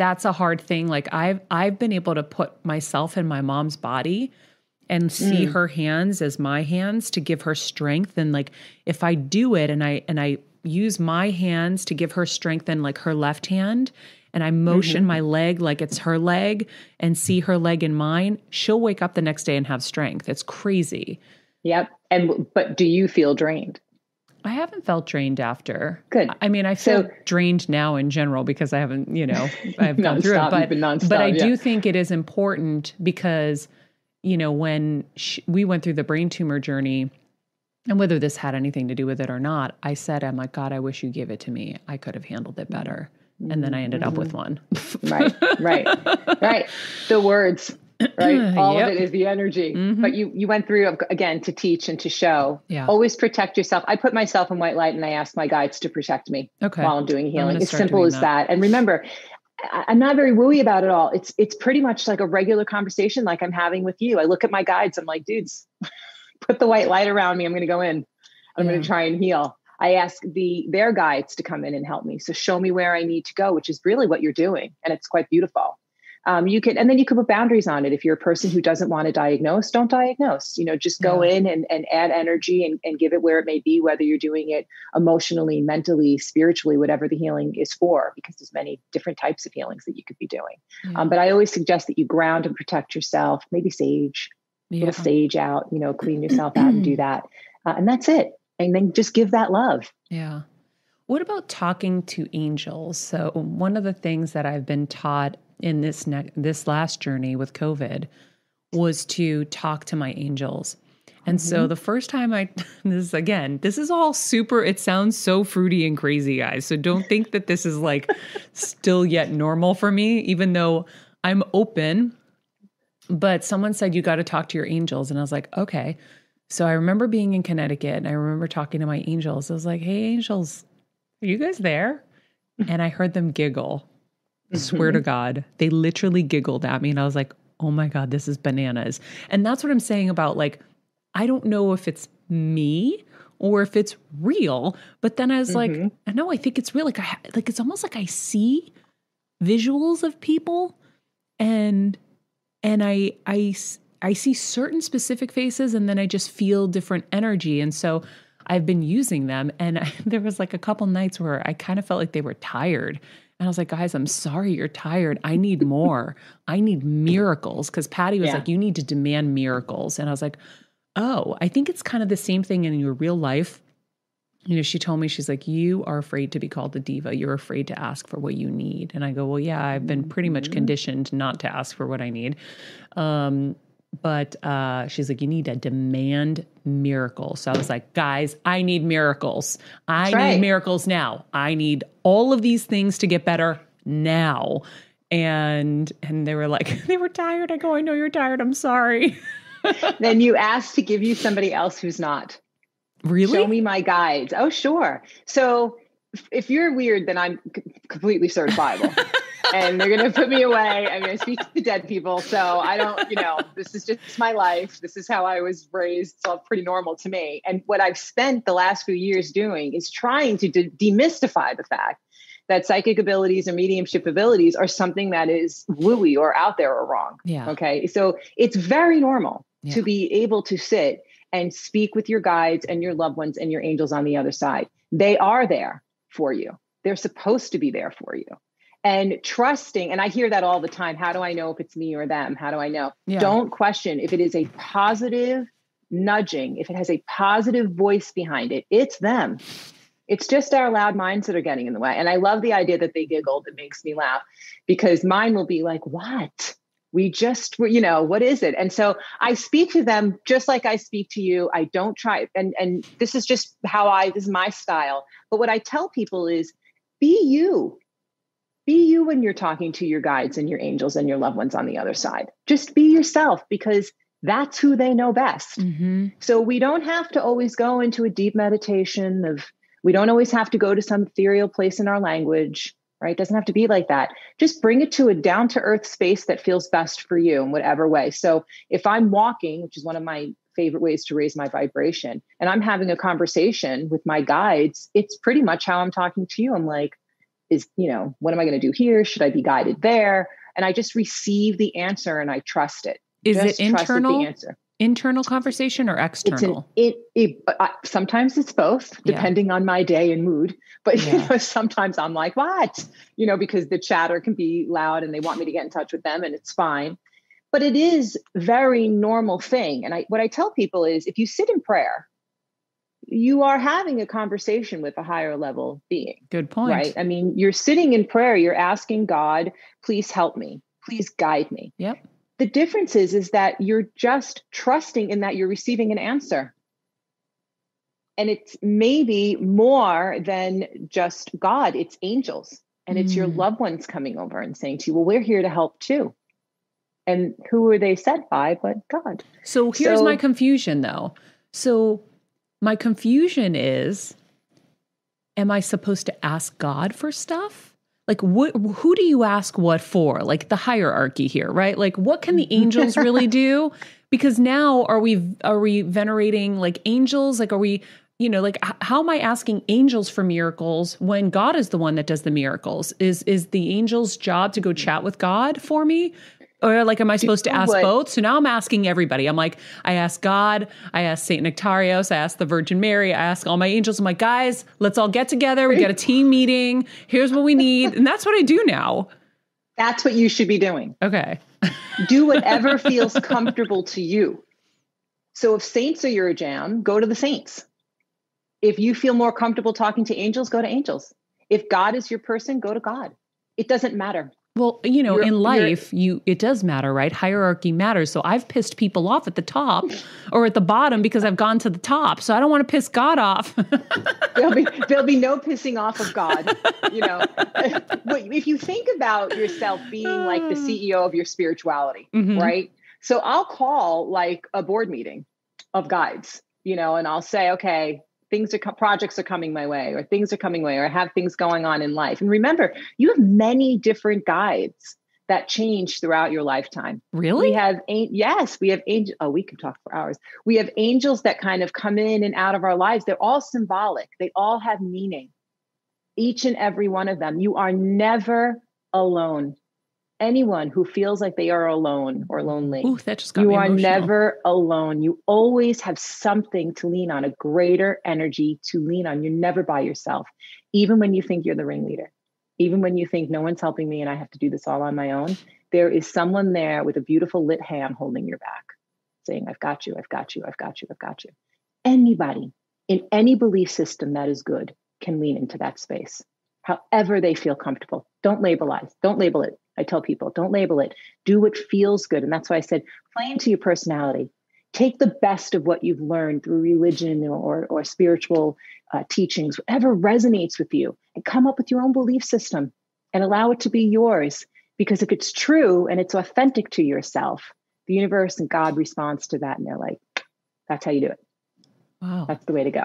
Speaker 1: that's a hard thing. Like I've I've been able to put myself in my mom's body and see mm. her hands as my hands to give her strength and like if I do it and I and I use my hands to give her strength and like her left hand and I motion mm-hmm. my leg like it's her leg and see her leg in mine, she'll wake up the next day and have strength. It's crazy.
Speaker 2: Yep. And but do you feel drained?
Speaker 1: I haven't felt drained after.
Speaker 2: Good.
Speaker 1: I mean, I feel so, drained now in general because I haven't, you know, I've gone through it. But, but I yeah. do think it is important because, you know, when she, we went through the brain tumor journey, and whether this had anything to do with it or not, I said, I'm like, God, I wish you gave it to me. I could have handled it better. And then I ended mm-hmm. up with one.
Speaker 2: right, right, right. The words right all yep. of it is the energy mm-hmm. but you you went through again to teach and to show
Speaker 1: yeah
Speaker 2: always protect yourself i put myself in white light and i ask my guides to protect me
Speaker 1: okay.
Speaker 2: while i'm doing healing it's simple as that. that. and remember i'm not very wooey about it all it's it's pretty much like a regular conversation like i'm having with you i look at my guides i'm like dudes put the white light around me i'm going to go in i'm yeah. going to try and heal I ask the their guides to come in and help me. So show me where I need to go, which is really what you're doing, and it's quite beautiful um, you can and then you can put boundaries on it if you're a person who doesn't want to diagnose don't diagnose you know just go yeah. in and, and add energy and, and give it where it may be whether you're doing it emotionally mentally spiritually whatever the healing is for because there's many different types of healings that you could be doing yeah. um, but i always suggest that you ground and protect yourself maybe sage yeah. little sage out you know clean yourself out and do that uh, and that's it and then just give that love
Speaker 1: yeah what about talking to angels? So, one of the things that I've been taught in this ne- this last journey with COVID was to talk to my angels. And mm-hmm. so the first time I this again, this is all super it sounds so fruity and crazy guys. So don't think that this is like still yet normal for me even though I'm open. But someone said you got to talk to your angels and I was like, "Okay." So I remember being in Connecticut and I remember talking to my angels. I was like, "Hey angels, are you guys there?" And I heard them giggle. Swear to mm-hmm. God, they literally giggled at me, and I was like, oh my God, this is bananas. And that's what I'm saying about like, I don't know if it's me or if it's real. But then I was mm-hmm. like, I know, I think it's real. Like, I like it's almost like I see visuals of people, and and I I I see certain specific faces and then I just feel different energy. And so I've been using them. And I, there was like a couple nights where I kind of felt like they were tired. And I was like, guys, I'm sorry you're tired. I need more. I need miracles. Cause Patty was yeah. like, you need to demand miracles. And I was like, oh, I think it's kind of the same thing in your real life. You know, she told me, she's like, you are afraid to be called a diva. You're afraid to ask for what you need. And I go, well, yeah, I've been pretty much mm-hmm. conditioned not to ask for what I need. Um, but uh, she's like, you need to demand miracles. So I was like, guys, I need miracles. I need miracles now. I need all of these things to get better now. And and they were like, they were tired. I go, I know you're tired. I'm sorry.
Speaker 2: then you ask to give you somebody else who's not.
Speaker 1: Really?
Speaker 2: Show me my guides. Oh, sure. So if you're weird, then I'm completely certifiable. and they're going to put me away. I'm going to speak to dead people. So I don't, you know, this is just my life. This is how I was raised. It's all pretty normal to me. And what I've spent the last few years doing is trying to de- demystify the fact that psychic abilities or mediumship abilities are something that is wooey or out there or wrong.
Speaker 1: Yeah.
Speaker 2: Okay. So it's very normal yeah. to be able to sit and speak with your guides and your loved ones and your angels on the other side. They are there for you. They're supposed to be there for you and trusting and i hear that all the time how do i know if it's me or them? How do i know? Yeah. don't question if it is a positive nudging if it has a positive voice behind it. It's them. It's just our loud minds that are getting in the way. And i love the idea that they giggled it makes me laugh because mine will be like what? We just were you know what is it? And so i speak to them just like i speak to you. I don't try and and this is just how i this is my style. But what i tell people is be you be you when you're talking to your guides and your angels and your loved ones on the other side. Just be yourself because that's who they know best. Mm-hmm. So we don't have to always go into a deep meditation of, we don't always have to go to some ethereal place in our language, right? It doesn't have to be like that. Just bring it to a down to earth space that feels best for you in whatever way. So if I'm walking, which is one of my favorite ways to raise my vibration, and I'm having a conversation with my guides, it's pretty much how I'm talking to you. I'm like, is, you know, what am I going to do here? Should I be guided there? And I just receive the answer and I trust it.
Speaker 1: Is just it internal? answer. Internal conversation or external?
Speaker 2: An, it, it uh, sometimes it's both, depending yeah. on my day and mood. But yeah. you know, sometimes I'm like, "What?" You know, because the chatter can be loud, and they want me to get in touch with them, and it's fine. But it is very normal thing. And I, what I tell people is, if you sit in prayer, you are having a conversation with a higher level being.
Speaker 1: Good point.
Speaker 2: Right. I mean, you're sitting in prayer, you're asking God, please help me, please guide me.
Speaker 1: Yep.
Speaker 2: The difference is, is that you're just trusting in that you're receiving an answer. And it's maybe more than just God, it's angels and it's your mm. loved ones coming over and saying to you, well, we're here to help too. And who were they sent by but God?
Speaker 1: So here's so, my confusion though. So my confusion is am I supposed to ask God for stuff? Like what who do you ask what for? Like the hierarchy here, right? Like what can the angels really do? Because now are we are we venerating like angels? Like are we you know like how am i asking angels for miracles when god is the one that does the miracles is is the angel's job to go chat with god for me or like, am I supposed to ask what? both? So now I'm asking everybody. I'm like, I ask God, I ask Saint Nectarios, I ask the Virgin Mary, I ask all my angels. I'm like, guys, let's all get together. We got a team meeting. Here's what we need, and that's what I do now.
Speaker 2: That's what you should be doing.
Speaker 1: Okay.
Speaker 2: do whatever feels comfortable to you. So if saints are your jam, go to the saints. If you feel more comfortable talking to angels, go to angels. If God is your person, go to God. It doesn't matter.
Speaker 1: Well, you know, you're, in life, you it does matter, right? Hierarchy matters. So I've pissed people off at the top or at the bottom because I've gone to the top. So I don't want to piss God off.
Speaker 2: there'll be there'll be no pissing off of God. You know, if you think about yourself being like the CEO of your spirituality, mm-hmm. right? So I'll call like a board meeting of guides, you know, and I'll say, okay, things are projects are coming my way or things are coming my way or I have things going on in life. And remember, you have many different guides that change throughout your lifetime.
Speaker 1: Really?
Speaker 2: We have yes, we have angels. Oh, we can talk for hours. We have angels that kind of come in and out of our lives. They're all symbolic. They all have meaning. Each and every one of them. You are never alone. Anyone who feels like they are alone or lonely.
Speaker 1: Ooh, that just got
Speaker 2: you are never alone. You always have something to lean on, a greater energy to lean on. You're never by yourself, even when you think you're the ringleader, even when you think no one's helping me and I have to do this all on my own. There is someone there with a beautiful lit hand holding your back, saying, I've got you, I've got you, I've got you, I've got you. Anybody in any belief system that is good can lean into that space, however they feel comfortable. Don't labelize, don't label it. I tell people, don't label it. Do what feels good. And that's why I said, play into your personality. Take the best of what you've learned through religion or, or spiritual uh, teachings, whatever resonates with you, and come up with your own belief system and allow it to be yours. Because if it's true and it's authentic to yourself, the universe and God responds to that. And they're like, that's how you do it.
Speaker 1: Wow.
Speaker 2: That's the way to go.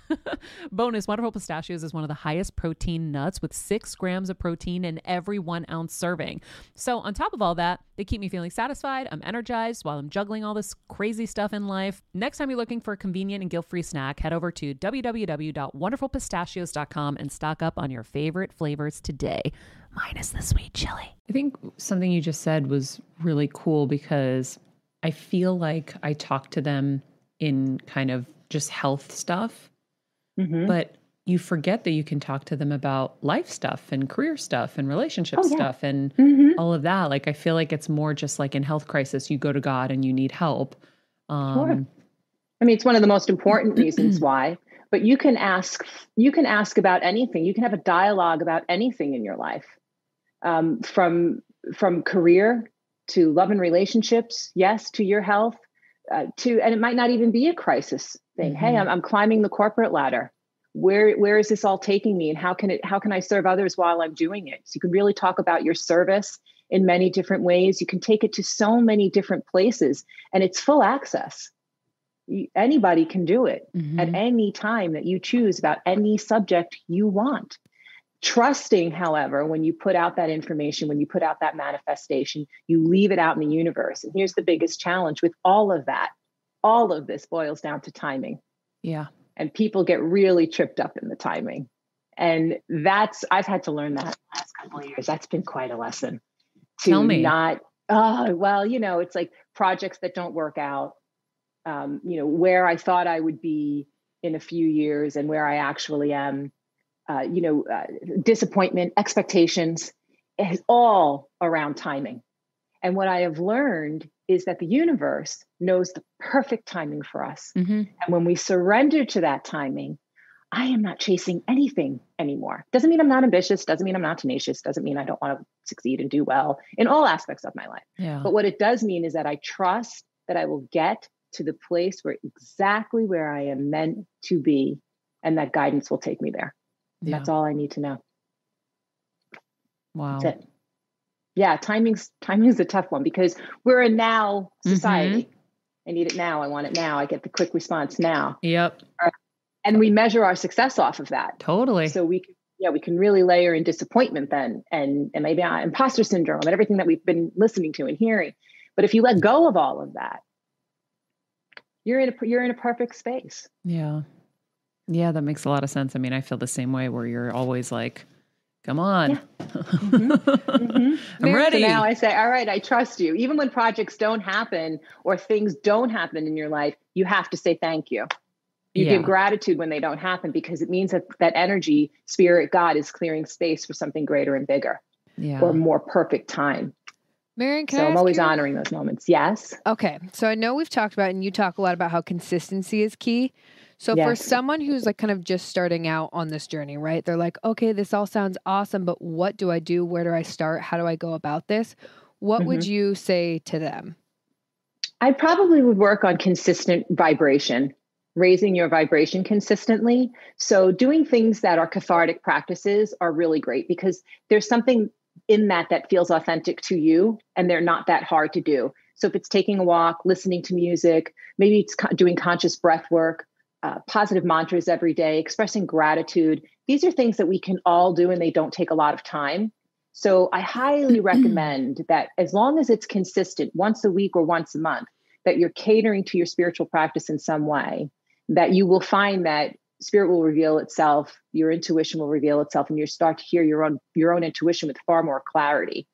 Speaker 3: Bonus Wonderful Pistachios is one of the highest protein nuts with six grams of protein in every one ounce serving. So, on top of all that, they keep me feeling satisfied. I'm energized while I'm juggling all this crazy stuff in life. Next time you're looking for a convenient and guilt free snack, head over to www.wonderfulpistachios.com and stock up on your favorite flavors today, minus the sweet chili.
Speaker 1: I think something you just said was really cool because I feel like I talk to them in kind of just health stuff
Speaker 2: Mhm.
Speaker 1: but you forget that you can talk to them about life stuff and career stuff and relationship
Speaker 2: Oh, yeah.
Speaker 1: stuff and
Speaker 2: Mhm.
Speaker 1: all of that. Like I feel like it's more just like in health crisis, you go to God and you need help. Um,
Speaker 2: Sure. I mean, it's one of the most important reasons why. But you can ask. You can ask about anything. You can have a dialogue about anything in your life, um, from from career to love and relationships. Yes, to your health. Uh, to and it might not even be a crisis thing. Hey,
Speaker 1: Mhm.
Speaker 2: I'm, I'm climbing the corporate ladder. Where where is this all taking me, and how can it how can I serve others while I'm doing it? So you can really talk about your service in many different ways. You can take it to so many different places, and it's full access anybody can do it
Speaker 1: mhm.
Speaker 2: at any time that you choose about any subject you want. Trusting, however, when you put out that information, when you put out that manifestation, you leave it out in the universe. And here's the biggest challenge with all of that all of this boils down to timing.
Speaker 1: yeah.
Speaker 2: And people get really tripped up in the timing. And that's, I've had to learn that the last couple of years. That's been quite a lesson. To
Speaker 1: Tell me.
Speaker 2: not, oh, well, you know, it's like projects that don't work out um, you know where I thought I would be in a few years and where I actually am. Uh, you know, uh, disappointment, expectations, is all around timing. And what I have learned is that the universe knows the perfect timing for us.
Speaker 1: Mhm.
Speaker 2: And when we surrender to that timing, I am not chasing anything anymore. Doesn't mean I'm not ambitious, doesn't mean I'm not tenacious, doesn't mean I don't want to succeed and do well in all aspects of my life.
Speaker 1: Yeah.
Speaker 2: But what it does mean is that I trust that I will get to the place where exactly where I am meant to be, and that guidance will take me there.
Speaker 1: Yeah.
Speaker 2: That's all I need to know.
Speaker 1: Wow.
Speaker 2: That's it. Yeah, timing's timing's a tough one because we're a now society. I need it now. I want it now. I get the quick response now,
Speaker 1: Yep.
Speaker 2: and we measure our success off of that.
Speaker 1: Totally.
Speaker 2: So we, can- yeah, we can really layer in disappointment then, and and maybe uh, imposter syndrome and everything that we've been listening to and hearing. But if you let go of all of that, you're in a you're in a perfect space.
Speaker 1: yeah. Yeah, that makes a lot of sense. I mean, I feel the same way where you're always like, come on.
Speaker 2: Mhm.
Speaker 1: I'm
Speaker 2: So
Speaker 1: ready.
Speaker 2: now I say, all right, I trust you. Even when projects don't happen or things don't happen in your life, you have to say thank you. You
Speaker 1: Yeah.
Speaker 2: give gratitude when they don't happen because it means that that energy, spirit, God is clearing space for something greater and bigger
Speaker 1: yeah.
Speaker 2: or more perfect time.
Speaker 4: MaryAnn, can
Speaker 2: so
Speaker 4: I
Speaker 2: I'm always
Speaker 4: you-
Speaker 2: honoring those moments. Yes.
Speaker 4: Okay, so I know we've talked about, and you talk a lot about how consistency is key. So for someone who's like kind of just starting out on this journey, right? They're like, okay, this all sounds awesome, but what do I do? Where do I start? How do I go about this? What would
Speaker 2: Mm-hmm.
Speaker 4: you say to them?
Speaker 2: I probably would work on consistent vibration, raising your vibration consistently. So, doing things that are cathartic practices are really great because there's something in that that feels authentic to you and they're not that hard to do. So, if it's taking a walk, listening to music, maybe it's doing conscious breath work, uh, positive mantras every day, expressing gratitude, these are things that we can all do and they don't take a lot of time. So I highly recommend that as long as it's consistent, once a week or once a month, that you're catering to your spiritual practice in some way, that you will find that spirit will reveal itself, your intuition will reveal itself, and you start to hear your own your own intuition with far more clarity.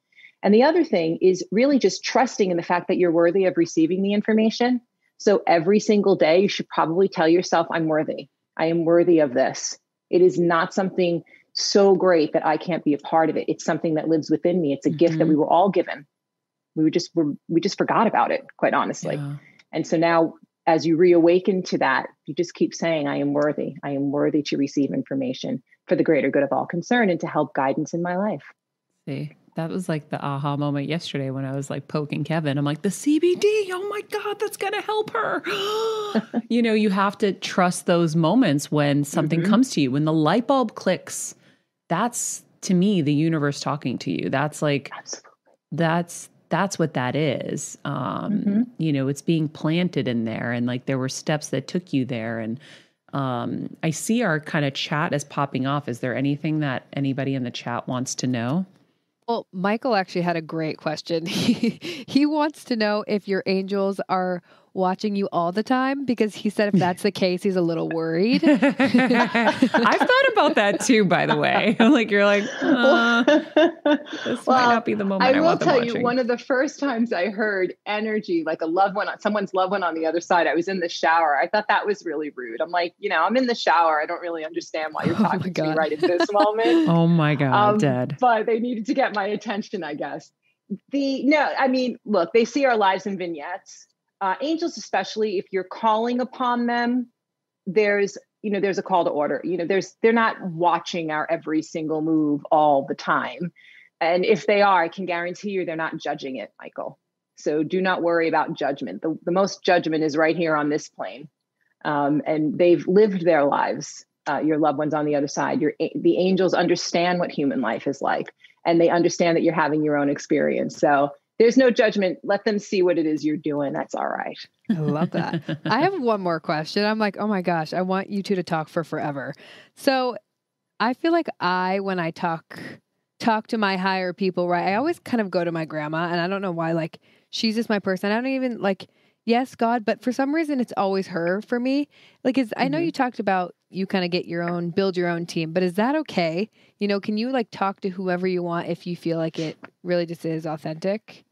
Speaker 2: And the other thing is really just trusting in the fact that you're worthy of receiving the information. So every single day, you should probably tell yourself, I'm worthy. I am worthy of this. It is not something so great that I can't be a part of it. It's something that lives within me. It's a mm-hmm. gift that we mm-hmm. were all given. We were just were, we just forgot about it, quite honestly. Yeah. And so now as you reawaken to that, you just keep saying, I am worthy. I am worthy to receive information for the greater good of all concerned and to help guidance in my life.
Speaker 1: See, that was like the aha moment yesterday when I was like poking Kevin. I'm like, the CBD, oh my God, that's going to help her. you know, you have to trust those moments when something mm-hmm. comes to you, when the light bulb clicks that's to me the universe talking to you that's like Absolutely. that's that's what that is um mm-hmm. you know it's being planted in there and like there were steps that took you there and um i see our kind of chat is popping off is there anything that anybody in the chat wants to know
Speaker 4: well, Michael actually had a great question. He, wants to know if your angels are watching you all the time because he said if that's the case, he's a little worried. I've
Speaker 1: thought about that too, by the way. I'm like you're like, uh, this well, might not be the moment. I, I will tell you,
Speaker 2: one of the first times I heard energy, like a loved one, someone's loved one on the other side. I was in the shower. I thought that was really rude. I'm like, you know, I'm in the shower. I don't really understand why you're oh talking oh to me right at this moment.
Speaker 1: oh my god, um, dead.
Speaker 2: But they needed to get my attention, I guess. The no, I mean, look, they see our lives in vignettes uh, angels especially if you're calling upon them there's you know there's a call to order. You know there's they're not watching our every single move all the time. And if they are i can guarantee you they're not judging it michael. So do not worry about judgment. The, the most judgment is right here on this plane. Um, and they've lived their lives uh, your loved ones on the other side. Your the angels understand what human life is like and they understand that you're having your own experience. So there's no judgment. Let them see what it is you're doing. That's all right.
Speaker 4: I love that. I have one more question. I'm like, oh my gosh, I want you two to talk for forever. So I feel like I, when I talk, talk to my higher people, right? I always kind of go to my grandma, and I don't know why. Like, she's just my person. I don't even like, yes, God, but for some reason, it's always her for me. Like, is mm-hmm. I know you mm-hmm. talked about you kind of get your own, build your own team, but is that okay? You know, can you like talk to whoever you want if you feel like it really just is authentic?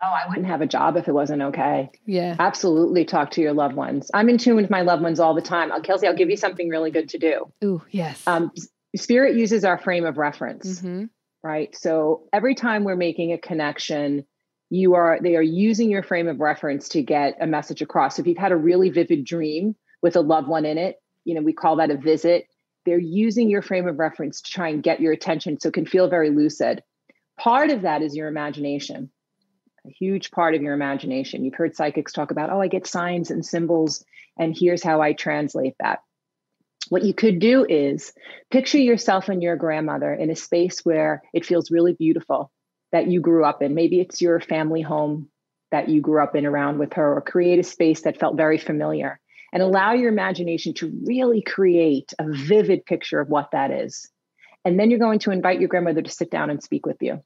Speaker 2: Oh, I wouldn't have a job if it wasn't okay.
Speaker 4: Yeah.
Speaker 2: Absolutely talk to your loved ones. I'm in tune with my loved ones all the time. Kelsey, I'll give you something really good to do.
Speaker 4: Ooh, yes. Um,
Speaker 2: spirit uses our frame of reference, mm-hmm. right? So every time we're making a connection, you are they are using your frame of reference to get a message across. So if you've had a really vivid dream with a loved one in it, you know, we call that a visit. They're using your frame of reference to try and get your attention so it can feel very lucid. Part of that is your imagination a huge part of your imagination. You've heard psychics talk about, oh, I get signs and symbols, and here's how I translate that. What you could do is picture yourself and your grandmother in a space where it feels really beautiful that you grew up in. Maybe it's your family home that you grew up in around with her, or create a space that felt very familiar and allow your imagination to really create a vivid picture of what that is. And then you're going to invite your grandmother to sit down and speak with you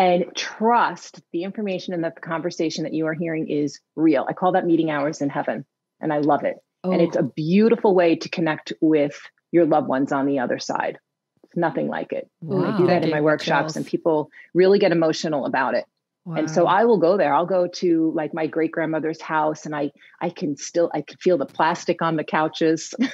Speaker 2: and trust the information and that the conversation that you are hearing is real. I call that meeting hours in heaven, and I love it. Oh. And it's oh. a oh. beautiful way to connect with your loved ones on the other side. It's nothing like it. Wow. I do that in my workshops, and people really get emotional about it. Wow. And so I will go there. I'll go to like my great grandmother's house and I I can still I can feel the plastic on the couches.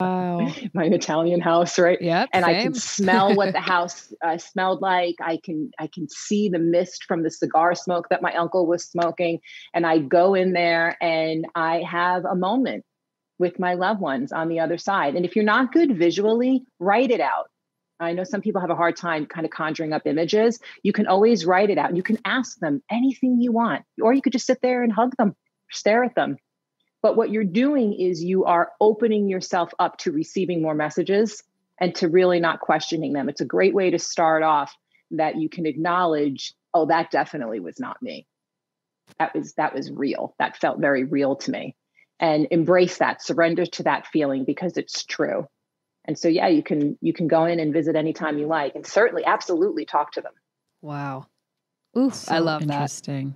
Speaker 2: Wow. my Italian house, right?
Speaker 4: Yeah.
Speaker 2: And same. I can smell what the house uh, smelled like. I can I can see the mist from the cigar smoke that my uncle was smoking and I go in there and I have a moment with my loved ones on the other side. And if you're not good visually, write it out I know some people have a hard time kind of conjuring up images. You can always write it out. You can ask them anything you want, or you could just sit there and hug them, stare at them. But what you're doing is you are opening yourself up to receiving more messages and to really not questioning them. It's a great way to start off that you can acknowledge, oh, that definitely was not me. That was that was real. That felt very real to me. And embrace that, surrender to that feeling because it's true. And so yeah, you can you can go in and visit anytime you like and certainly absolutely talk to them.
Speaker 4: Wow. Oof, so I love
Speaker 1: interesting. that.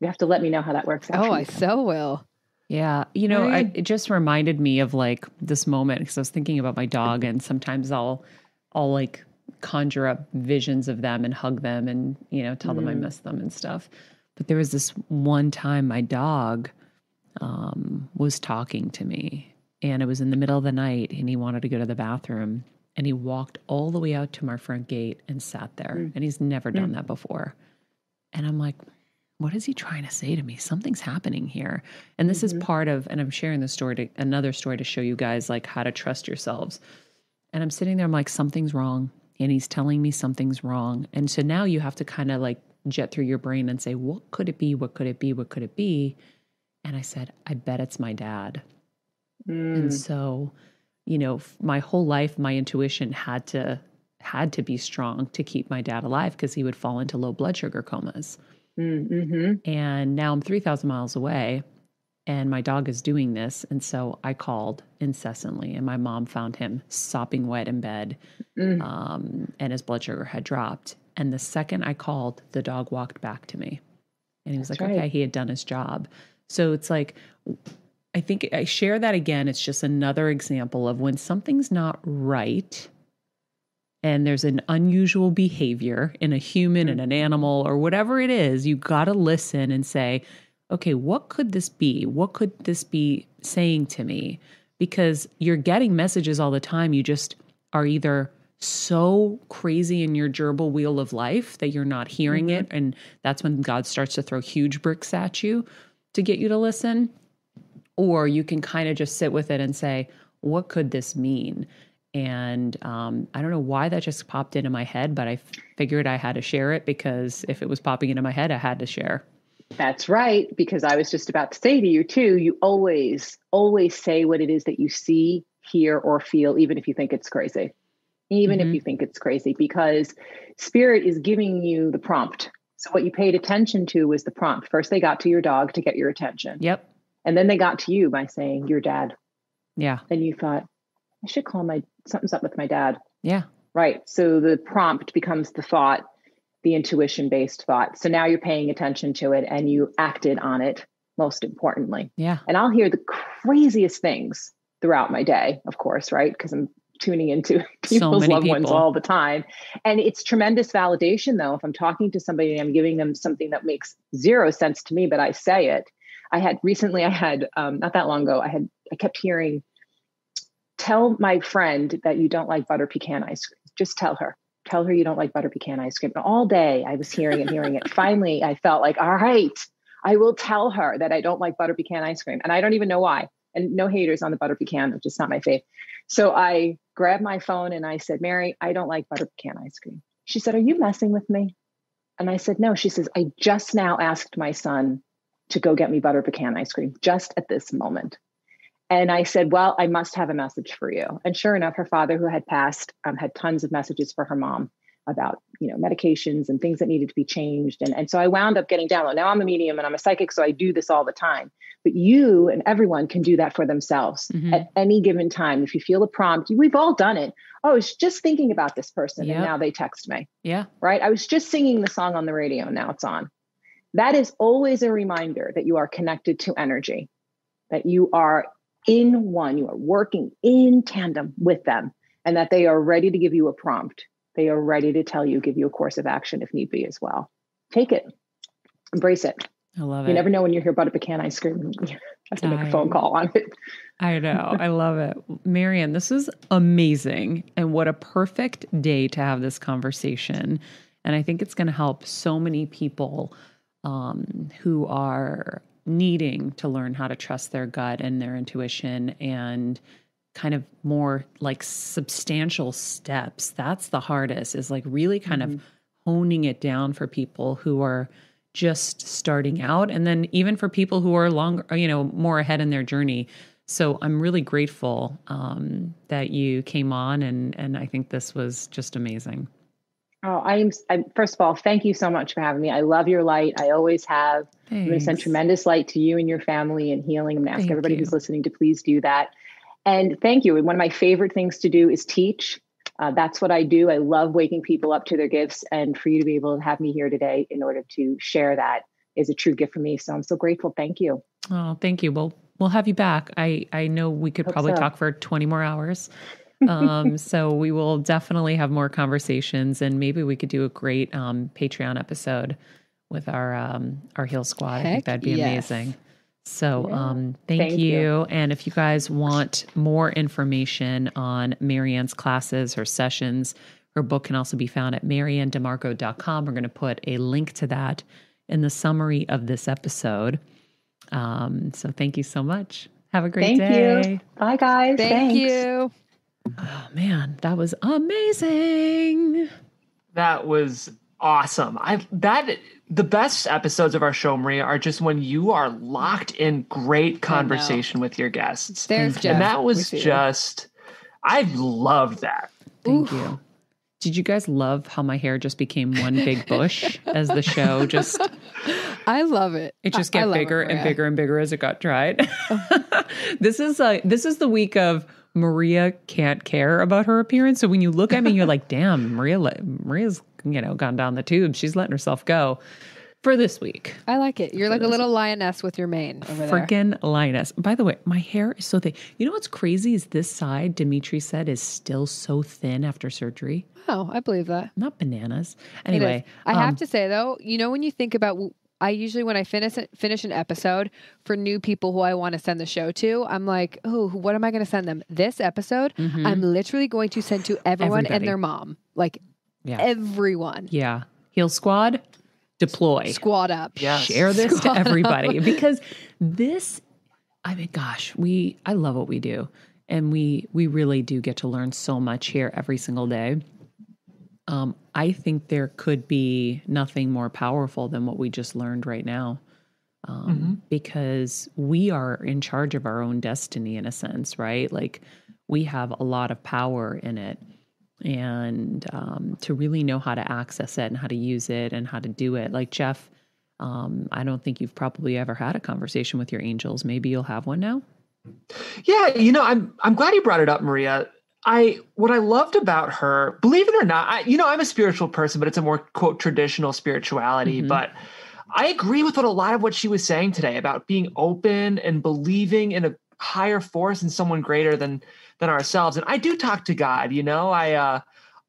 Speaker 2: You have to let me know how that works
Speaker 4: out. Oh, I so will.
Speaker 1: Yeah. You know, I, it just reminded me of like this moment because I was thinking about my dog and sometimes I'll, I'll like conjure up visions of them and hug them and, you know, tell mm. them I mm. miss them and stuff. But there was this one time my dog um, was talking to me and it was in the middle of the night and he wanted to go to the bathroom and he walked all the way out to my front gate and sat there mm. and he's never done mm. that before. And I'm like, what is he trying to say to me? Something's happening here. And this mm-hmm. is part of, and I'm sharing this story to another story to show you guys like how to trust yourselves. And I'm sitting there, I'm like, something's wrong. And he's telling me something's wrong. And so now you have to kind of like jet through your brain and say, what could it be? What could it be? What could it be? And I said, I bet it's my dad. Mm. And so, you know, my whole life, my intuition had to had to be strong to keep my dad alive because he would fall into low blood sugar comas. Mm-hmm. And now I'm 3,000 miles away and my dog is doing this. And so I called incessantly, and my mom found him sopping wet in bed, mm. um, and his blood sugar had dropped. And the second I called, the dog walked back to me. And he was That's like, right. okay, he had done his job. So it's like, I think I share that again. It's just another example of when something's not right and there's an unusual behavior in a human and an animal or whatever it is, you got to listen and say, okay, what could this be? What could this be saying to me? Because you're getting messages all the time. You just are either so crazy in your gerbil wheel of life that you're not hearing mm-hmm. it. And that's when God starts to throw huge bricks at you to get you to listen. Or you can kind of just sit with it and say, what could this mean? And um, I don't know why that just popped into my head, but I figured I had to share it because if it was popping into my head, I had to share.
Speaker 2: That's right. Because I was just about to say to you, too, you always, always say what it is that you see, hear, or feel, even if you think it's crazy. Even mm-hmm. if you think it's crazy, because spirit is giving you the prompt. So, what you paid attention to was the prompt. First, they got to your dog to get your attention.
Speaker 1: Yep.
Speaker 2: And then they got to you by saying, Your dad.
Speaker 1: Yeah.
Speaker 2: And you thought, I should call my something's up with my dad.
Speaker 1: Yeah.
Speaker 2: Right. So the prompt becomes the thought, the intuition based thought. So now you're paying attention to it and you acted on it, most importantly.
Speaker 1: Yeah.
Speaker 2: And I'll hear the craziest things throughout my day, of course, right? Because I'm tuning into people's so loved people. ones all the time. And it's tremendous validation, though. If I'm talking to somebody and I'm giving them something that makes zero sense to me, but I say it. I had recently, I had um, not that long ago, I had, I kept hearing tell my friend that you don't like butter pecan ice cream. Just tell her. Tell her you don't like butter pecan ice cream. And all day I was hearing and hearing it. Finally, I felt like, all right, I will tell her that I don't like butter pecan ice cream. And I don't even know why. And no haters on the butter pecan, which is not my faith. So I grabbed my phone and I said, Mary, I don't like butter pecan ice cream. She said, Are you messing with me? And I said, No. She says, I just now asked my son to go get me butter pecan ice cream just at this moment. And I said, Well, I must have a message for you. And sure enough, her father, who had passed, um, had tons of messages for her mom about you know medications and things that needed to be changed. And, and so i wound up getting download now i'm a medium and i'm a psychic so i do this all the time. But you and everyone can do that for themselves mm-hmm. at any given time. If you feel a prompt we've all done it. Oh i was just thinking about this person yep. and now they text me.
Speaker 1: Yeah.
Speaker 2: Right? I was just singing the song on the radio. And now it's on that is always a reminder that you are connected to energy that you are in one, you are working in tandem with them, and that they are ready to give you a prompt. They are ready to tell you, give you a course of action if need be as well. Take it, embrace it.
Speaker 1: I love
Speaker 2: it. You never know when you hear about a pecan ice cream. You have to make a phone call on it.
Speaker 1: I know. I love it. MaryAnn, this is amazing. And what a perfect day to have this conversation. And I think it's going to help so many people um, who are needing to learn how to trust their gut and their intuition and kind of more like substantial steps. That's the hardest is like really kind
Speaker 2: Mm-hmm.
Speaker 1: of honing it down for people who are just starting out and then even for people who are longer, you know, more ahead in their journey. So I'm really grateful um, that you came on and and I think this was just amazing.
Speaker 2: Oh, I'm, I'm first of all, thank you so much for having me. I love your light. I always have. I'm going to send tremendous light to you and your family and healing. I'm going to ask
Speaker 1: Thank
Speaker 2: everybody
Speaker 1: you.
Speaker 2: who's listening to please do that. And thank you. And one of my favorite things to do is teach. Uh, that's what I do. I love waking people up to their gifts. And for you to be able to have me here today in order to share that is a true gift for me. So I'm so grateful. Thank you.
Speaker 1: Oh, thank you. Well, we'll have you back. I I know we could
Speaker 2: Hope
Speaker 1: probably
Speaker 2: so.
Speaker 1: talk for 20 more hours. Um, so we will definitely have more conversations and maybe we could do a great um Patreon episode with our um our Heal Squad. I think that'd be
Speaker 4: yes.
Speaker 1: amazing. So
Speaker 2: Yeah.
Speaker 1: um thank,
Speaker 2: Thank
Speaker 1: you.
Speaker 2: you.
Speaker 1: And if you guys want more information on MaryAnn's classes, her sessions, her book can also be found at maryanndimarco.com. We're going to put a link to that in the summary of this episode. Um, so thank you so much. Have a great
Speaker 2: Thank
Speaker 1: day.
Speaker 2: you. Bye, guys.
Speaker 4: Thank
Speaker 2: Thanks.
Speaker 4: you.
Speaker 1: Oh man, that was amazing.
Speaker 5: That was awesome. I that the best episodes of our show, Maria, are just when you are locked in great conversation with your guests.
Speaker 4: There's Jeff.
Speaker 5: and that was just I loved that.
Speaker 1: Thank you. Did you guys love how my hair just became one big bush as the show just
Speaker 4: I love it.
Speaker 1: it just
Speaker 4: I- I
Speaker 1: get
Speaker 4: it,
Speaker 1: bigger and bigger and bigger as it got dried? this is uh this is the week of Maria can't care about her appearance. So when you look at me, you're like, damn, Maria, Maria's you know gone down the tube. She's letting herself go for this week.
Speaker 4: I like it. You're like a little lioness with your mane over there.
Speaker 1: Freaking Linus. By the way, my hair is so thick. You know what's crazy is this side, Dimitri said, is still so thin after surgery.
Speaker 4: Oh, I believe that.
Speaker 1: Not bananas. Anyway,
Speaker 4: I
Speaker 1: um,
Speaker 4: have to say though, you know, when you think about, I usually when I finish finish an episode for new people who I want to send the show to, I'm like, oh, what am I going to send them? This episode, mm-hmm. I'm literally going to send to everyone
Speaker 1: Everybody.
Speaker 4: and their mom, like
Speaker 1: Yeah.
Speaker 4: everyone.
Speaker 1: Yeah. Heal Squad, deploy.
Speaker 4: Squad up.
Speaker 5: Yes.
Speaker 1: Share this
Speaker 4: Squad
Speaker 1: to everybody because this, I mean, gosh, we, I love what we do. And we, we really do get to learn so much here every single day. Um, I think there could be nothing more powerful than what we just learned right now. Um, Because we are in charge of our own destiny in a sense, right? Like we have a lot of power in it. And um, to really know how to access it and how to use it and how to do it. Like Jeff, um, I don't think you've probably ever had a conversation with your angels. Maybe you'll have one now.
Speaker 5: Yeah, you know, I'm I'm glad you brought it up, Maria. I what I loved about her, believe it or not, I, you know, I'm a spiritual person, but it's a more quote traditional spirituality.
Speaker 1: Mhm.
Speaker 5: But I agree with what a lot of what she was saying today about being open and believing in a higher force and someone greater than than ourselves. And I do talk to God. You know, I uh,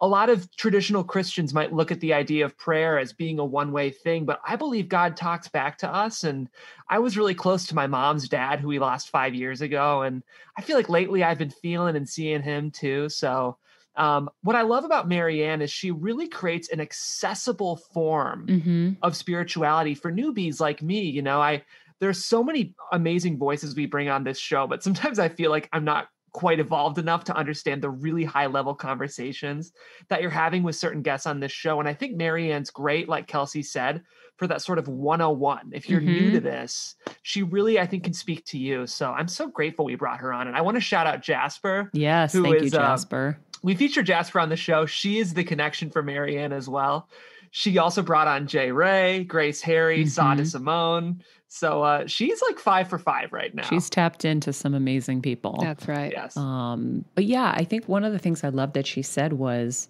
Speaker 5: a lot of traditional Christians might look at the idea of prayer as being a one way thing, but I believe God talks back to us. And I was really close to my mom's dad, who we lost five years ago. And I feel like lately I've been feeling and seeing him too. So, um, what I love about MaryAnn is she really creates an accessible form
Speaker 1: Mm-hmm.
Speaker 5: of spirituality for newbies like me. You know, I there's so many amazing voices we bring on this show, but sometimes I feel like I'm not quite evolved enough to understand the really high level conversations that you're having with certain guests on this show. And I think MaryAnn's great, like Kelsey said, for that sort of 101. If you're new to this, she really, I think, can speak to you. So I'm so grateful we brought her on. And I want to shout out Jasper.
Speaker 1: Yes.
Speaker 5: Who
Speaker 1: thank you,
Speaker 5: is, uh,
Speaker 1: Jasper.
Speaker 5: We feature Jasper on the show. She is the connection for MaryAnn as well. She also brought on Jay Ray, Grace Harry, Sada
Speaker 1: Mhm.
Speaker 5: Simone. So uh, she's like five for five right now.
Speaker 1: She's tapped into some amazing people.
Speaker 4: That's right.
Speaker 5: yes.
Speaker 1: Um, but yeah, I think one of the things I love that she said was,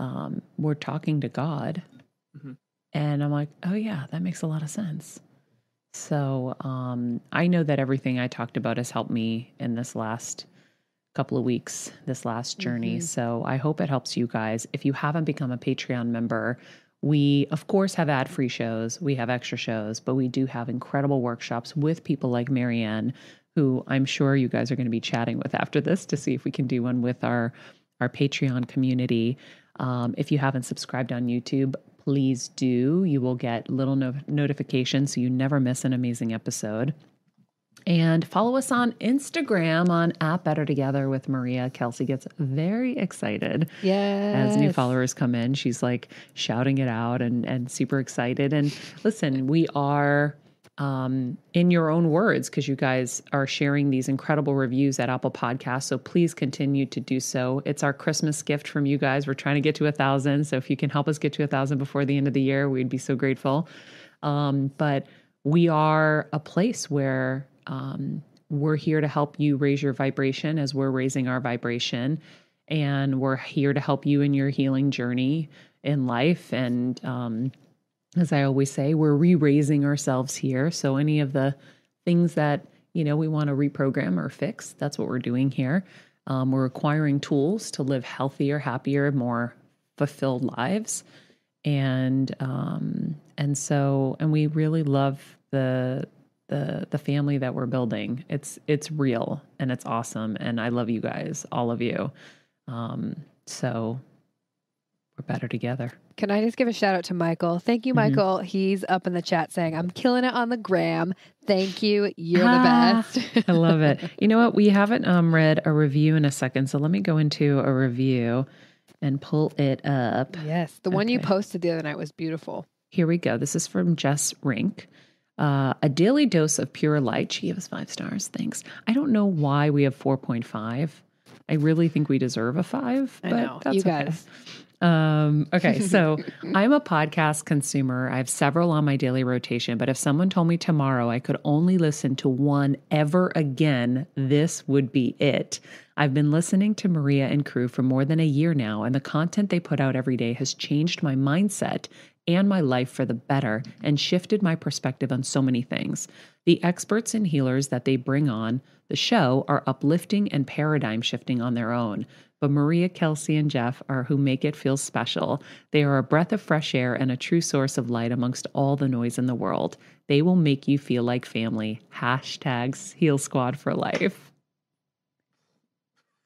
Speaker 1: um, "We're talking to God,"
Speaker 5: Mhm.
Speaker 1: and I'm like, "Oh yeah, that makes a lot of sense." So um, I know that everything I talked about has helped me in this last couple of weeks, this last journey.
Speaker 4: Mhm.
Speaker 1: So I hope it helps you guys. If you haven't become a Patreon member, we of course have ad free shows, we have extra shows, but we do have incredible workshops with people like MaryAnn, who I'm sure you guys are going to be chatting with after this to see if we can do one with our our Patreon community. Um, if you haven't subscribed on YouTube, please do. You will get little no- notifications so you never miss an amazing episode. And follow us on Instagram on at Better Together with Maria. Kelsey gets very excited
Speaker 4: Yes.
Speaker 1: as new followers come in. She's like shouting it out and and super excited. And listen, we are um, in your own words because you guys are sharing these incredible reviews at Apple Podcasts. So please continue to do so. It's our Christmas gift from you guys. We're trying to get to a thousand. So if you can help us get to a thousand before the end of the year, we'd be so grateful. Um, but we are a place where um, we're here to help you raise your vibration as we're raising our vibration. And we're here to help you in your healing journey in life. And um, as I always say, we're re raising ourselves here. So any of the things that, you know, we want to reprogram or fix, that's what we're doing here. Um, we're acquiring tools to live healthier, happier, more fulfilled lives. And um, and so and we really love the the the family that we're building. It's it's real and it's awesome. And I love you guys, all of you. Um, so we're better together.
Speaker 4: Can I just give a shout out to Michael? Thank you,
Speaker 1: Mhm.
Speaker 4: Michael. He's up in the chat saying, I'm killing it on the gram. Thank you. You're
Speaker 1: Ah,
Speaker 4: the best.
Speaker 1: I love it. You know what? We haven't um, read a review in a second, so let me go into a review and pull it up.
Speaker 4: yes. The one you posted the other night was beautiful.
Speaker 1: Here we go. This is from Jess Rink. Uh, a daily dose of pure light. She gave us five stars. Thanks. I don't know why we have 4.5. I really think we deserve a five.
Speaker 4: I
Speaker 1: but
Speaker 4: know.
Speaker 1: That's
Speaker 4: You
Speaker 1: okay.
Speaker 4: guys.
Speaker 1: Um, okay, so I'm a podcast consumer. I have several on my daily rotation, but if someone told me tomorrow I could only listen to one ever again, this would be it. I've been listening to Maria and crew for more than a year now, and the content they put out every day has changed my mindset and my life for the better and shifted my perspective on so many things. The experts and healers that they bring on the show are uplifting and paradigm shifting on their own. But Maria, Kelsey, and Jeff are who make it feel special. They are a breath of fresh air and a true source of light amongst all the noise in the world. They will make you feel like family. Hashtags Heal Squad for life.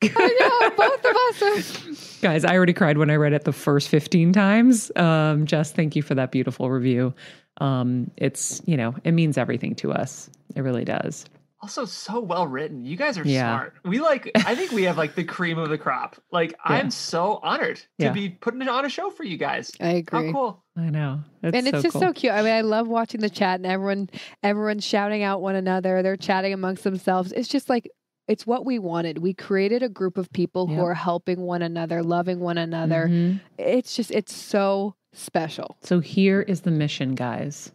Speaker 4: I know. Both of us are.
Speaker 1: Guys, I already cried when I read it the first 15 times. Um, Jess, thank you for that beautiful review. Um, it's, you know, it means everything to us. It really does.
Speaker 5: Also, so well written. You guys are
Speaker 1: Yeah.
Speaker 5: smart. We like. I think we have like the cream of the crop. Like, I'm so honored to
Speaker 1: Yeah.
Speaker 5: be putting it on a show for you guys.
Speaker 4: I agree.
Speaker 5: How cool!
Speaker 1: I know. It's
Speaker 4: and it's
Speaker 1: so
Speaker 4: just
Speaker 1: cool.
Speaker 4: so cute. I mean, I love watching the chat and everyone everyone's shouting out one another. They're chatting amongst themselves. It's just like it's what we wanted. We created a group of people who are helping one another, loving one another.
Speaker 1: Mhm.
Speaker 4: It's just it's so special.
Speaker 1: So here is the mission, guys.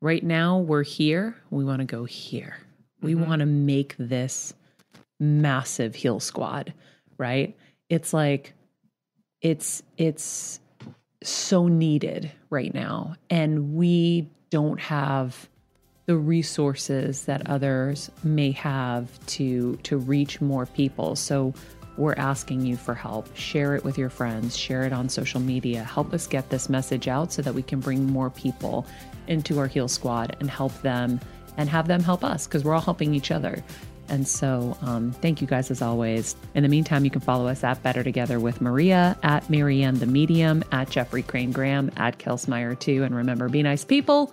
Speaker 1: Right now, we're here. We want to go here. We
Speaker 5: Mhm.
Speaker 1: want to make this massive heal squad, right? It's like it's it's so needed right now and we don't have the resources that others may have to to reach more people. So we're asking you for help. Share it with your friends, share it on social media. Help us get this message out so that we can bring more people into our heal squad and help them and have them help us because we're all helping each other. And so, um, thank you guys as always. In the meantime, you can follow us at Better Together with Maria, at MaryAnn the Medium, at Jeffrey Crane Graham, at Kelsmeyer too. And remember, be nice people,